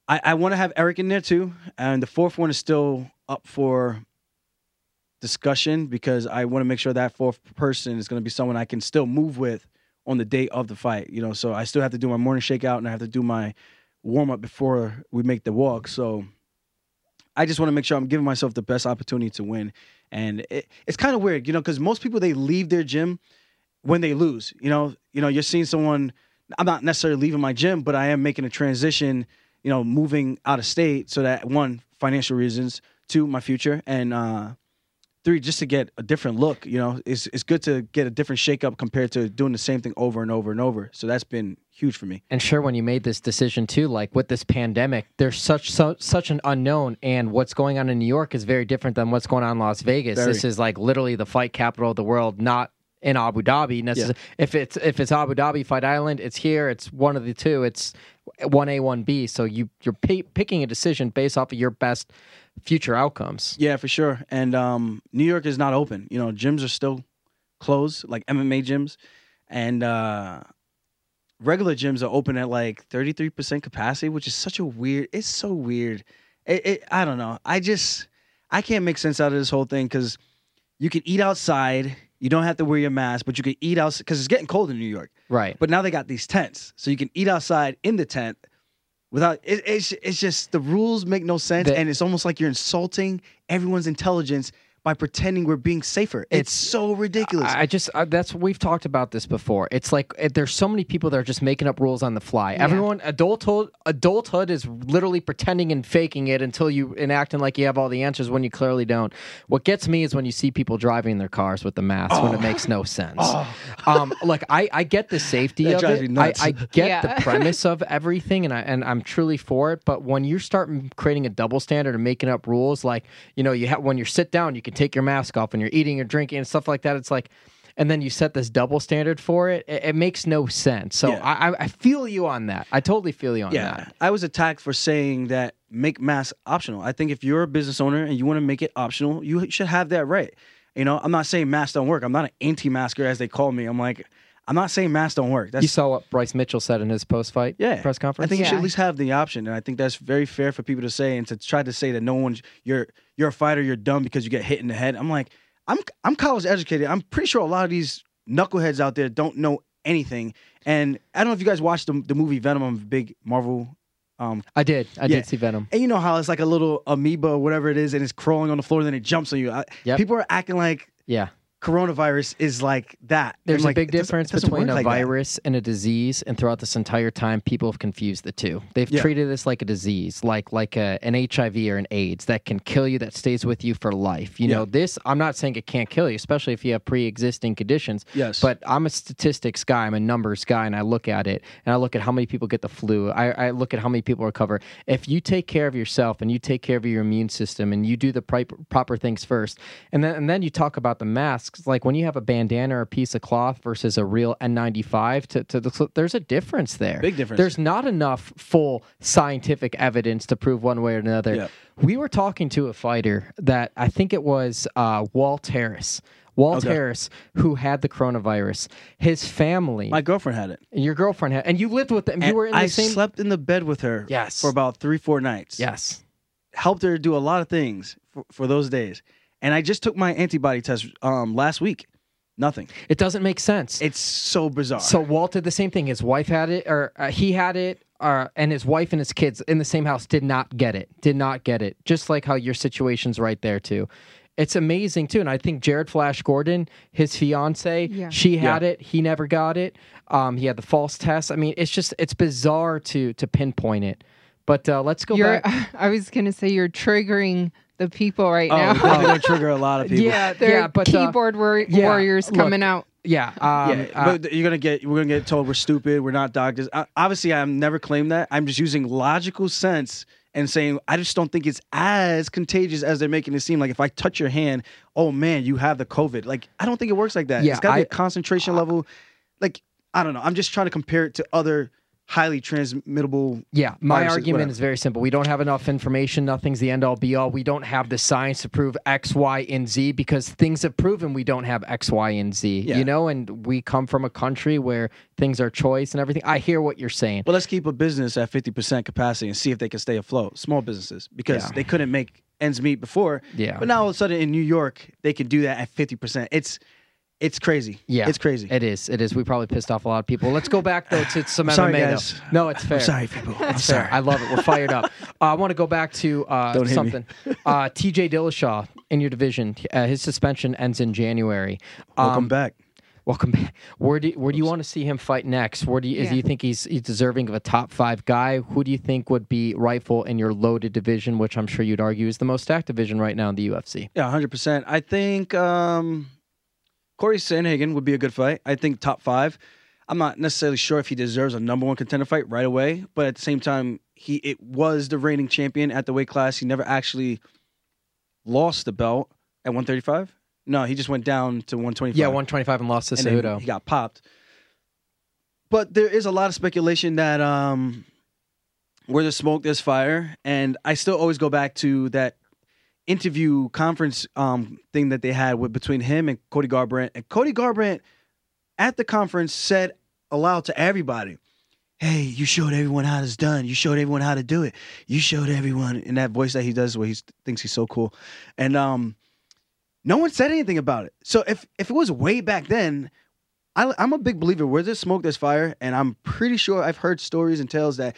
I, I want to have Eric in there too. And the fourth one is still up for discussion because I want to make sure that fourth person is going to be someone I can still move with on the day of the fight. You know, so I still have to do my morning shakeout and I have to do my warm up before we make the walk. So I just want to make sure I'm giving myself the best opportunity to win. And it, it's kind of weird, you know, because most people they leave their gym when they lose. You know, you know, you're seeing someone. I'm not necessarily leaving my gym, but I am making a transition. You know, moving out of state so that one financial reasons, two my future, and uh, three just to get a different look. You know, it's it's good to get a different shakeup compared to doing the same thing over and over and over. So that's been huge for me. And sure, when you made this decision too, like with this pandemic, there's such so, such an unknown, and what's going on in New York is very different than what's going on in Las Vegas. Very. This is like literally the fight capital of the world, not in Abu Dhabi. Necess- If it's if it's Abu Dhabi Fight Island, it's here. It's one of the two. It's one A, one B. So you you're pi picking a decision based off of your best future outcomes. Yeah, for sure. And um, New York is not open. You know, gyms are still closed, like MMA gyms, and uh, regular gyms are open at like 33% capacity, which is such a weird. It's so weird. It, it I don't know. I just I can't make sense out of this whole thing because you can eat outside. You don't have to wear your mask, but you can eat outside because it's getting cold in New York. Right. But now they got these tents, so you can eat outside in the tent without. It, it's it's just the rules make no sense, The- and it's almost like you're insulting everyone's intelligence by pretending we're being safer. It's, It's- so ridiculous. I I just uh, that's we've talked about this before. It's like uh, there's so many people that are just making up rules on the fly. Everyone adulthood adulthood is literally pretending and faking it until you and acting like you have all the answers when you clearly don't. What gets me is when you see people driving their cars with the masks when it makes no sense. Um, like I, I get the safety That of drives it. me nuts. I, I get Yeah. the premise of everything, and I and I'm truly for it. But when you start creating a double standard and making up rules, like you know, you have when you sit down, you can take your mask off, when you're eating or drinking and stuff like that. It's like, and then you set this double standard for it. It, it makes no sense. So Yeah. I, I I feel you on that. I totally feel you on yeah, that. I was attacked for saying that make masks optional. I think if you're a business owner and you want to make it optional, you should have that right. You know, I'm not saying masks don't work. I'm not an anti-masker as they call me. I'm like, I'm not saying masks don't work. That's You saw what Bryce Mitchell said in his post fight Yeah. press conference. I conference. think you should at least have the option, and I think that's very fair for people to say and to try to say that no one's you're you're a fighter, you're dumb because you get hit in the head. I'm like, I'm I'm college educated. I'm pretty sure a lot of these knuckleheads out there don't know anything. And I don't know if you guys watched the, the movie Venom. I'm a big Marvel. Um, I did. I Yeah. did see Venom. and you know how it's like a little amoeba or whatever it is, and it's crawling on the floor, and then it jumps on you. I, Yep. People are acting like Yeah. Coronavirus is like that. There's like, a big doesn't- difference doesn't between a like that. virus and a disease, and throughout this entire time, people have confused the two. They've Yeah. treated this like a disease, like like a, an HIV or an AIDS that can kill you, that stays with you for life. You Yeah. know, this I'm not saying it can't kill you, especially if you have pre-existing conditions. Yes. But I'm a statistics guy. I'm a numbers guy, and I look at it and I look at how many people get the flu. I, I look at how many people recover. If you take care of yourself and you take care of your immune system and you do the pri- proper things first, and then and then you talk about the masks, like when you have a bandana or a piece of cloth versus a real N95, to, to the, there's a difference there. Big difference. There's not enough full scientific evidence to prove one way or another. Yeah. We were talking to a fighter that I think it was uh, Walt Harris. Walt Okay. Harris, who had the coronavirus, his family, My girlfriend had it. and your girlfriend had, and you lived with them. You were in the I same. slept in the bed with her Yes. for about three, four nights. Yes. Helped her do a lot of things for, for those days. And I just took my antibody test um, last week. Nothing. It doesn't make sense. It's so bizarre. So Walt did the same thing. His wife had it, or uh, he had it, uh, and his wife and his kids in the same house did not get it. Did not get it. Just like how your situation's right there too. It's amazing too, and I think Jared Flash Gordon, his fiance, Yeah. she had it. He never got it. Um, he had the false test. I mean, it's just it's bizarre to to pinpoint it. But uh, let's go You're, back. I was gonna say you're triggering the people right oh, now. definitely gonna trigger a lot of people. Yeah, They're yeah, but uh, keyboard war- yeah, warriors look, coming out. yeah, um, yeah, uh, but you're gonna get we're gonna get told we're stupid, we're not doctors. I, obviously, I've never claimed that. I'm just using logical sense and saying I just don't think it's as contagious as they're making it seem. Like if I touch your hand, oh man, you have the COVID. Like I don't think it works like that. Yeah, it's got to be I- a concentration level. Like I don't know. I'm just trying to compare it to other highly transmittable. Yeah, my viruses, argument whatever. is very simple. We don't have enough information. Nothing's the end all be all. We don't have the science to prove X, Y, and Z because things have proven we don't have X, Y, and Z. Yeah. You know, and we come from a country where things are choice and everything. I hear what you're saying. But let's keep a business at 50% capacity and see if they can stay afloat. Small businesses because Yeah. they couldn't make ends meet before. Yeah. But now all of a sudden in New York, they can do that at 50%. It's it's crazy. Yeah, It's crazy. It is. It is. We probably pissed off a lot of people. Let's go back though to some MMA. sorry, though. guys. No, it's fair. I'm sorry, people. I'm It's fair. sorry. I love it. We're fired up. Uh, I want to go back to uh, Don't something. Uh, TJ Dillashaw in your division. Uh, his suspension ends in January. Welcome Um, back. Welcome back. Where do where do you want to see him fight next? Where do you, Yeah. do you think he's he's deserving of a top five guy? Who do you think would be rightful in your loaded division, which I'm sure you'd argue is the most stacked division right now in the UFC? Yeah, 100%. I think um, Corey Sandhagen would be a good fight. I think top five. I'm not necessarily sure if he deserves a number one contender fight right away, but at the same time, he it was the reigning champion at the weight class. He never actually lost the belt at 135. No, he just went down to 125. Yeah, 125 and lost to and Cejudo. he got popped. But there is a lot of speculation that um, where there's smoke, there's fire, and I still always go back to that interview conference um, thing that they had with between him and Cody Garbrandt. And Cody Garbrandt at the conference said aloud to everybody, "Hey, you showed everyone how it's done. You showed everyone how to do it. You showed everyone." In that voice that he does, where he thinks he's so cool, and um, no one said anything about it. So if if it was way back then, I, I'm a big believer. Where there's smoke, there's fire, and I'm pretty sure I've heard stories and tales that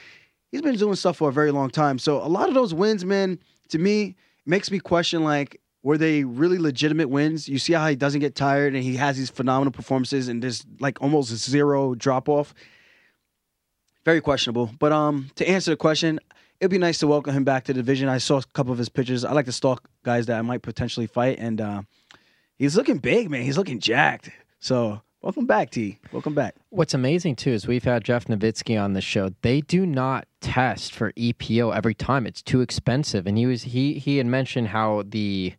he's been doing stuff for a very long time. So a lot of those wins, man, to me, makes me question like, were they really legitimate wins? You see how he doesn't get tired and he has these phenomenal performances and there's like almost zero drop off. Very questionable. But um, to answer the question, it'd be nice to welcome him back to the division. I saw a couple of his pictures. I like to stalk guys that I might potentially fight, and uh, he's looking big, man. He's looking jacked. So welcome back, T. Welcome back. What's amazing too is we've had Jeff Novitzky on the show. They do not test for EPO every time; it's too expensive. And he was he he had mentioned how the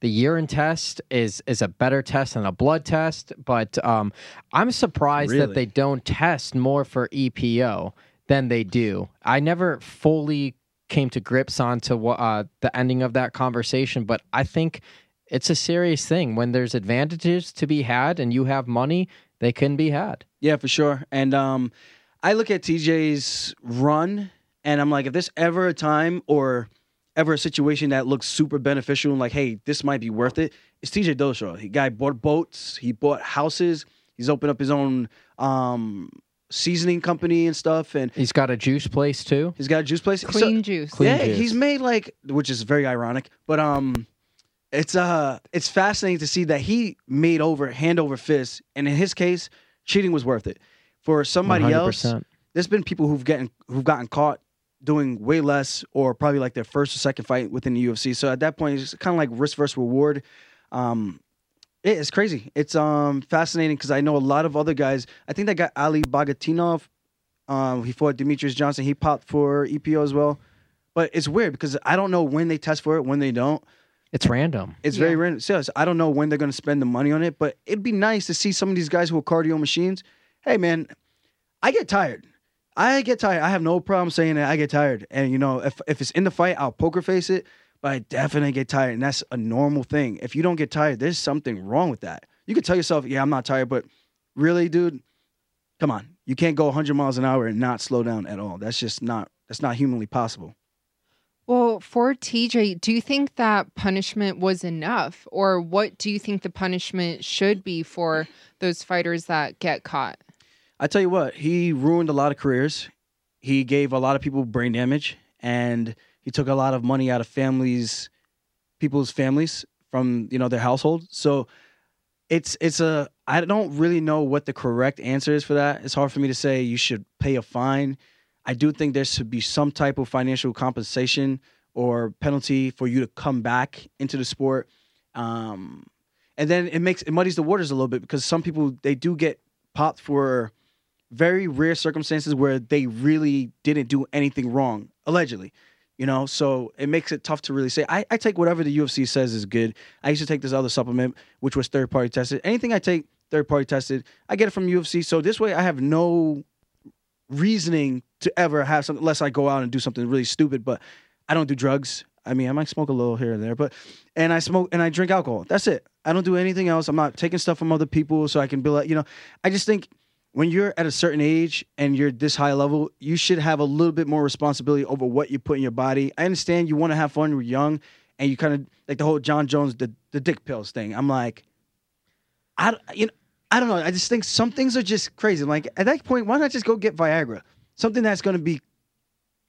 the urine test is is a better test than a blood test, but um, I'm surprised Really? that they don't test more for EPO than they do. I never fully came to grips onto what uh, the ending of that conversation, but I think it's a serious thing. When there's advantages to be had and you have money, they can be had. Yeah, for sure. And um, I look at TJ's run, and I'm like, if there's ever a time or ever a situation that looks super beneficial and like, hey, this might be worth it, it's TJ Dillashaw. He guy bought boats, he bought houses, he's opened up his own um, seasoning company and stuff, and He's got a juice place too. he's got a juice place. So- Clean juice. Clean yeah, juice. he's made like, which is very ironic, but um, it's uh, it's fascinating to see that he made over hand over fist, and in his case, cheating was worth it. For somebody else, 100%. there's been people who've gotten who've gotten caught doing way less, or probably like their first or second fight within the UFC. So at that point, it's kind of like risk versus reward. Um, it's crazy. It's um fascinating because I know a lot of other guys. I think that guy Ali Bagautinov, um, he fought Demetrious Johnson. He popped for EPO as well. But it's weird because I don't know when they test for it, when they don't. It's random. It's very Yeah. random. So I don't know when they're going to spend the money on it, but it'd be nice to see some of these guys who are cardio machines. Hey, man, I get tired. I get tired. I have no problem saying that I get tired. And you know, if if it's in the fight, I'll poker face it. But I definitely get tired, and that's a normal thing. If you don't get tired, there's something wrong with that. You could tell yourself, "Yeah, I'm not tired," but really, dude, come on. You can't go 100 miles an hour and not slow down at all. That's just not. That's not humanly possible. Well, for TJ, do you think that punishment was enough? Or what do you think the punishment should be for those fighters that get caught? I tell you what, he ruined a lot of careers. He gave a lot of people brain damage, and he took a lot of money out of families, people's families from you know their household. So it's it's a I don't really know what the correct answer is for that. It's hard for me to say you should pay a fine. I do think there should be some type of financial compensation or penalty for you to come back into the sport. Um, and then it makes it muddies the waters a little bit because some people they do get popped for very rare circumstances where they really didn't do anything wrong, allegedly. You know, so it makes it tough to really say. I, I take whatever the UFC says is good. I used to take this other supplement, which was third party tested. Anything I take third party tested, I get it from UFC. So this way I have no reasoning to ever have something unless I go out and do something really stupid. But I don't do drugs. I mean, I might smoke a little here and there, but and I smoke and I drink alcohol. That's it. I don't do anything else. I'm not taking stuff from other people so I can be like, you know, I just think when you're at a certain age and you're this high level, you should have a little bit more responsibility over what you put in your body. I understand you want to have fun you're young and you kind of like the whole Jon Jones the the dick pills thing. I'm like I you know I don't know. I just think some things are just crazy. Like at that point, why not just go get Viagra? Something that's going to be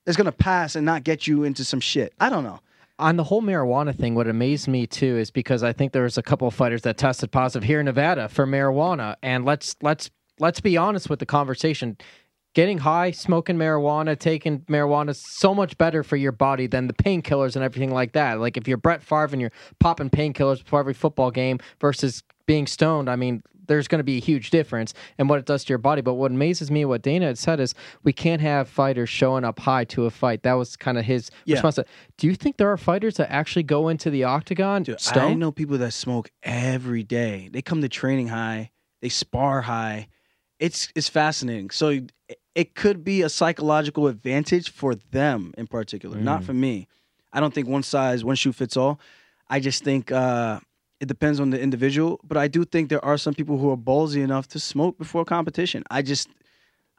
that's going to pass and not get you into some shit. I don't know. on the whole marijuana thing, what amazed me too is because I think there was a couple of fighters that tested positive here in Nevada for marijuana, and let's let's let's be honest with the conversation. Getting high, smoking marijuana, taking marijuana is so much better for your body than the painkillers and everything like that. Like if you're Brett Favre and you're popping painkillers before every football game versus being stoned, I mean, there's going to be a huge difference in what it does to your body. But what amazes me, what Dana had said is we can't have fighters showing up high to a fight. That was kind of his Yeah. response. Do you think there are fighters that actually go into the octagon Dude, I know people that smoke every day. They come to training high. They spar high. It's it's fascinating. So it, could be a psychological advantage for them in particular, not Mm. for me. I don't think one size one shoe fits all. I just think uh, it depends on the individual. But I do think there are some people who are ballsy enough to smoke before competition. I just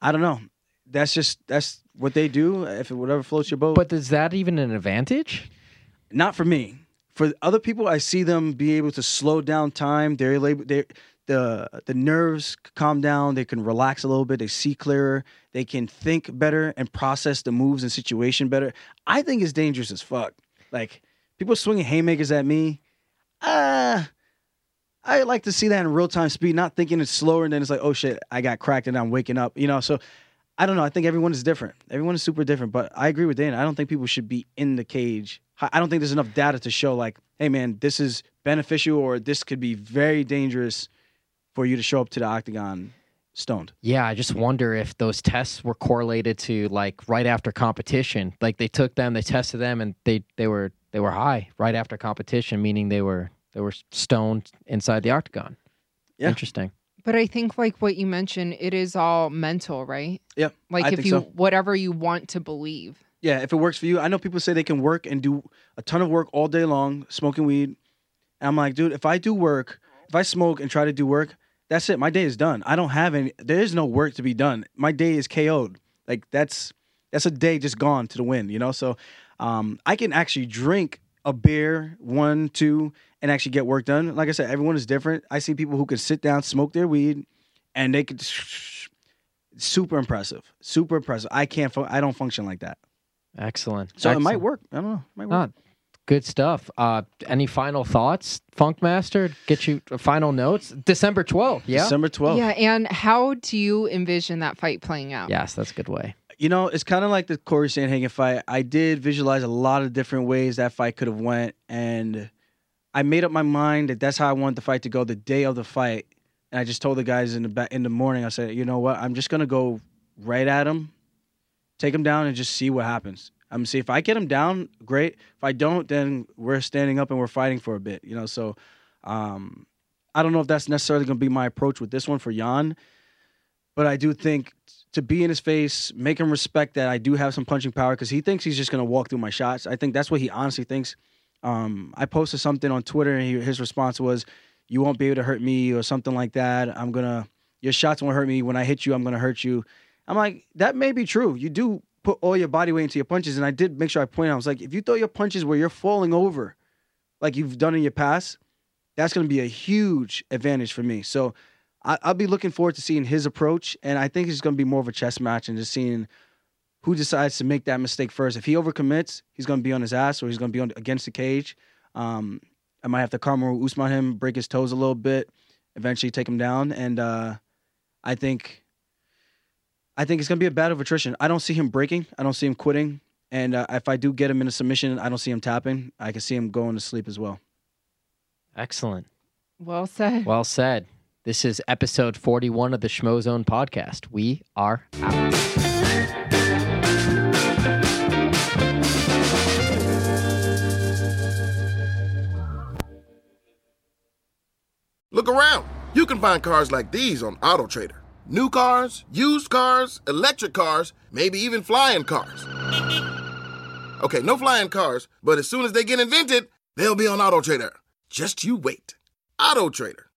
I don't know. That's just that's what they do. If it whatever floats your boat. But is that even an advantage? not for me. For other people, I see them be able to slow down time. They're able, they the the nerves calm down. They can relax a little bit. They see clearer. They can think better and process the moves and situation better. I think it's dangerous as fuck. Like people swinging haymakers at me. Uh, I like to see that in real time speed, not thinking it's slower and then it's like, oh shit, I got cracked and I'm waking up. You know, so I don't know. I think everyone is different. Everyone is super different. But I agree with Dan. I don't think people should be in the cage. I don't think there's enough data to show like, hey man, this is beneficial or this could be very dangerous for you to show up to the octagon stoned. Yeah, I just wonder if those tests were correlated to like right after competition. Like they took them, they tested them, and they they were they were high right after competition, meaning they were they were stoned inside the octagon. Yeah. Interesting. But I think like what you mentioned, it is all mental, right? Yeah, Like I if think you so. whatever you want to believe. Yeah, if it works for you. I know people say they can work and do a ton of work all day long, smoking weed. And I'm like, dude, if I do work, if I smoke and try to do work, that's it. My day is done. I don't have any there is no work to be done. My day is KO'd. Like that's that's a day just gone to the wind, you know? So um I can actually drink a beer, one, two, and actually get work done. Like I said, everyone is different. I see people who can sit down, smoke their weed, and they could super impressive. Super impressive. I can't fun- I don't function like that. Excellent. So it might work. I don't know. It might work. Ah, good stuff. Uh, any final thoughts, Funkmaster? Get you uh, final notes. December twelfth. Yeah. December 12th. Yeah, and how do you envision that fight playing out? Yes, that's a good way. You know, it's kind of like the Corey Sandhagen fight. I did visualize a lot of different ways that fight could have went, and I made up my mind that that's how I want the fight to go the day of the fight. And I just told the guys in the ba- in the morning, I said, you know what, I'm just gonna go right at him, take him down, and just see what happens. I'm gonna see if I get him down, great. If I don't, then we're standing up and we're fighting for a bit. You know, so um, I don't know if that's necessarily gonna be my approach with this one for Yan, but I do think to be in his face, make him respect that I do have some punching power because he thinks he's just gonna walk through my shots. I think that's what he honestly thinks. Um, I posted something on Twitter and he, his response was, "You won't be able to hurt me" or something like that. I'm gonna your shots won't hurt me. When I hit you, I'm gonna hurt you. I'm like, that may be true. You do put all your body weight into your punches, and I did make sure I pointed out. I was like, if you throw your punches where you're falling over, like you've done in your past, that's gonna be a huge advantage for me. So I, I'll be looking forward to seeing his approach, and I think it's going to be more of a chess match and just seeing who decides to make that mistake first. If he overcommits, he's going to be on his ass, or he's going to be on against the cage. Um, I might have to Kamaru Usman him, break his toes a little bit, eventually take him down, and uh, I think, I think it's going to be a battle of attrition. I don't see him breaking. I don't see him quitting. And uh, if I do get him in a submission, I don't see him tapping. I can see him going to sleep as well. Excellent. Well said. Well said. This is episode 41 of the Schmozone podcast. We are out. Look around. You can find cars like these on AutoTrader. New cars, used cars, electric cars, maybe even flying cars. Okay, no flying cars, but as soon as they get invented, they'll be on AutoTrader. Just you wait. AutoTrader.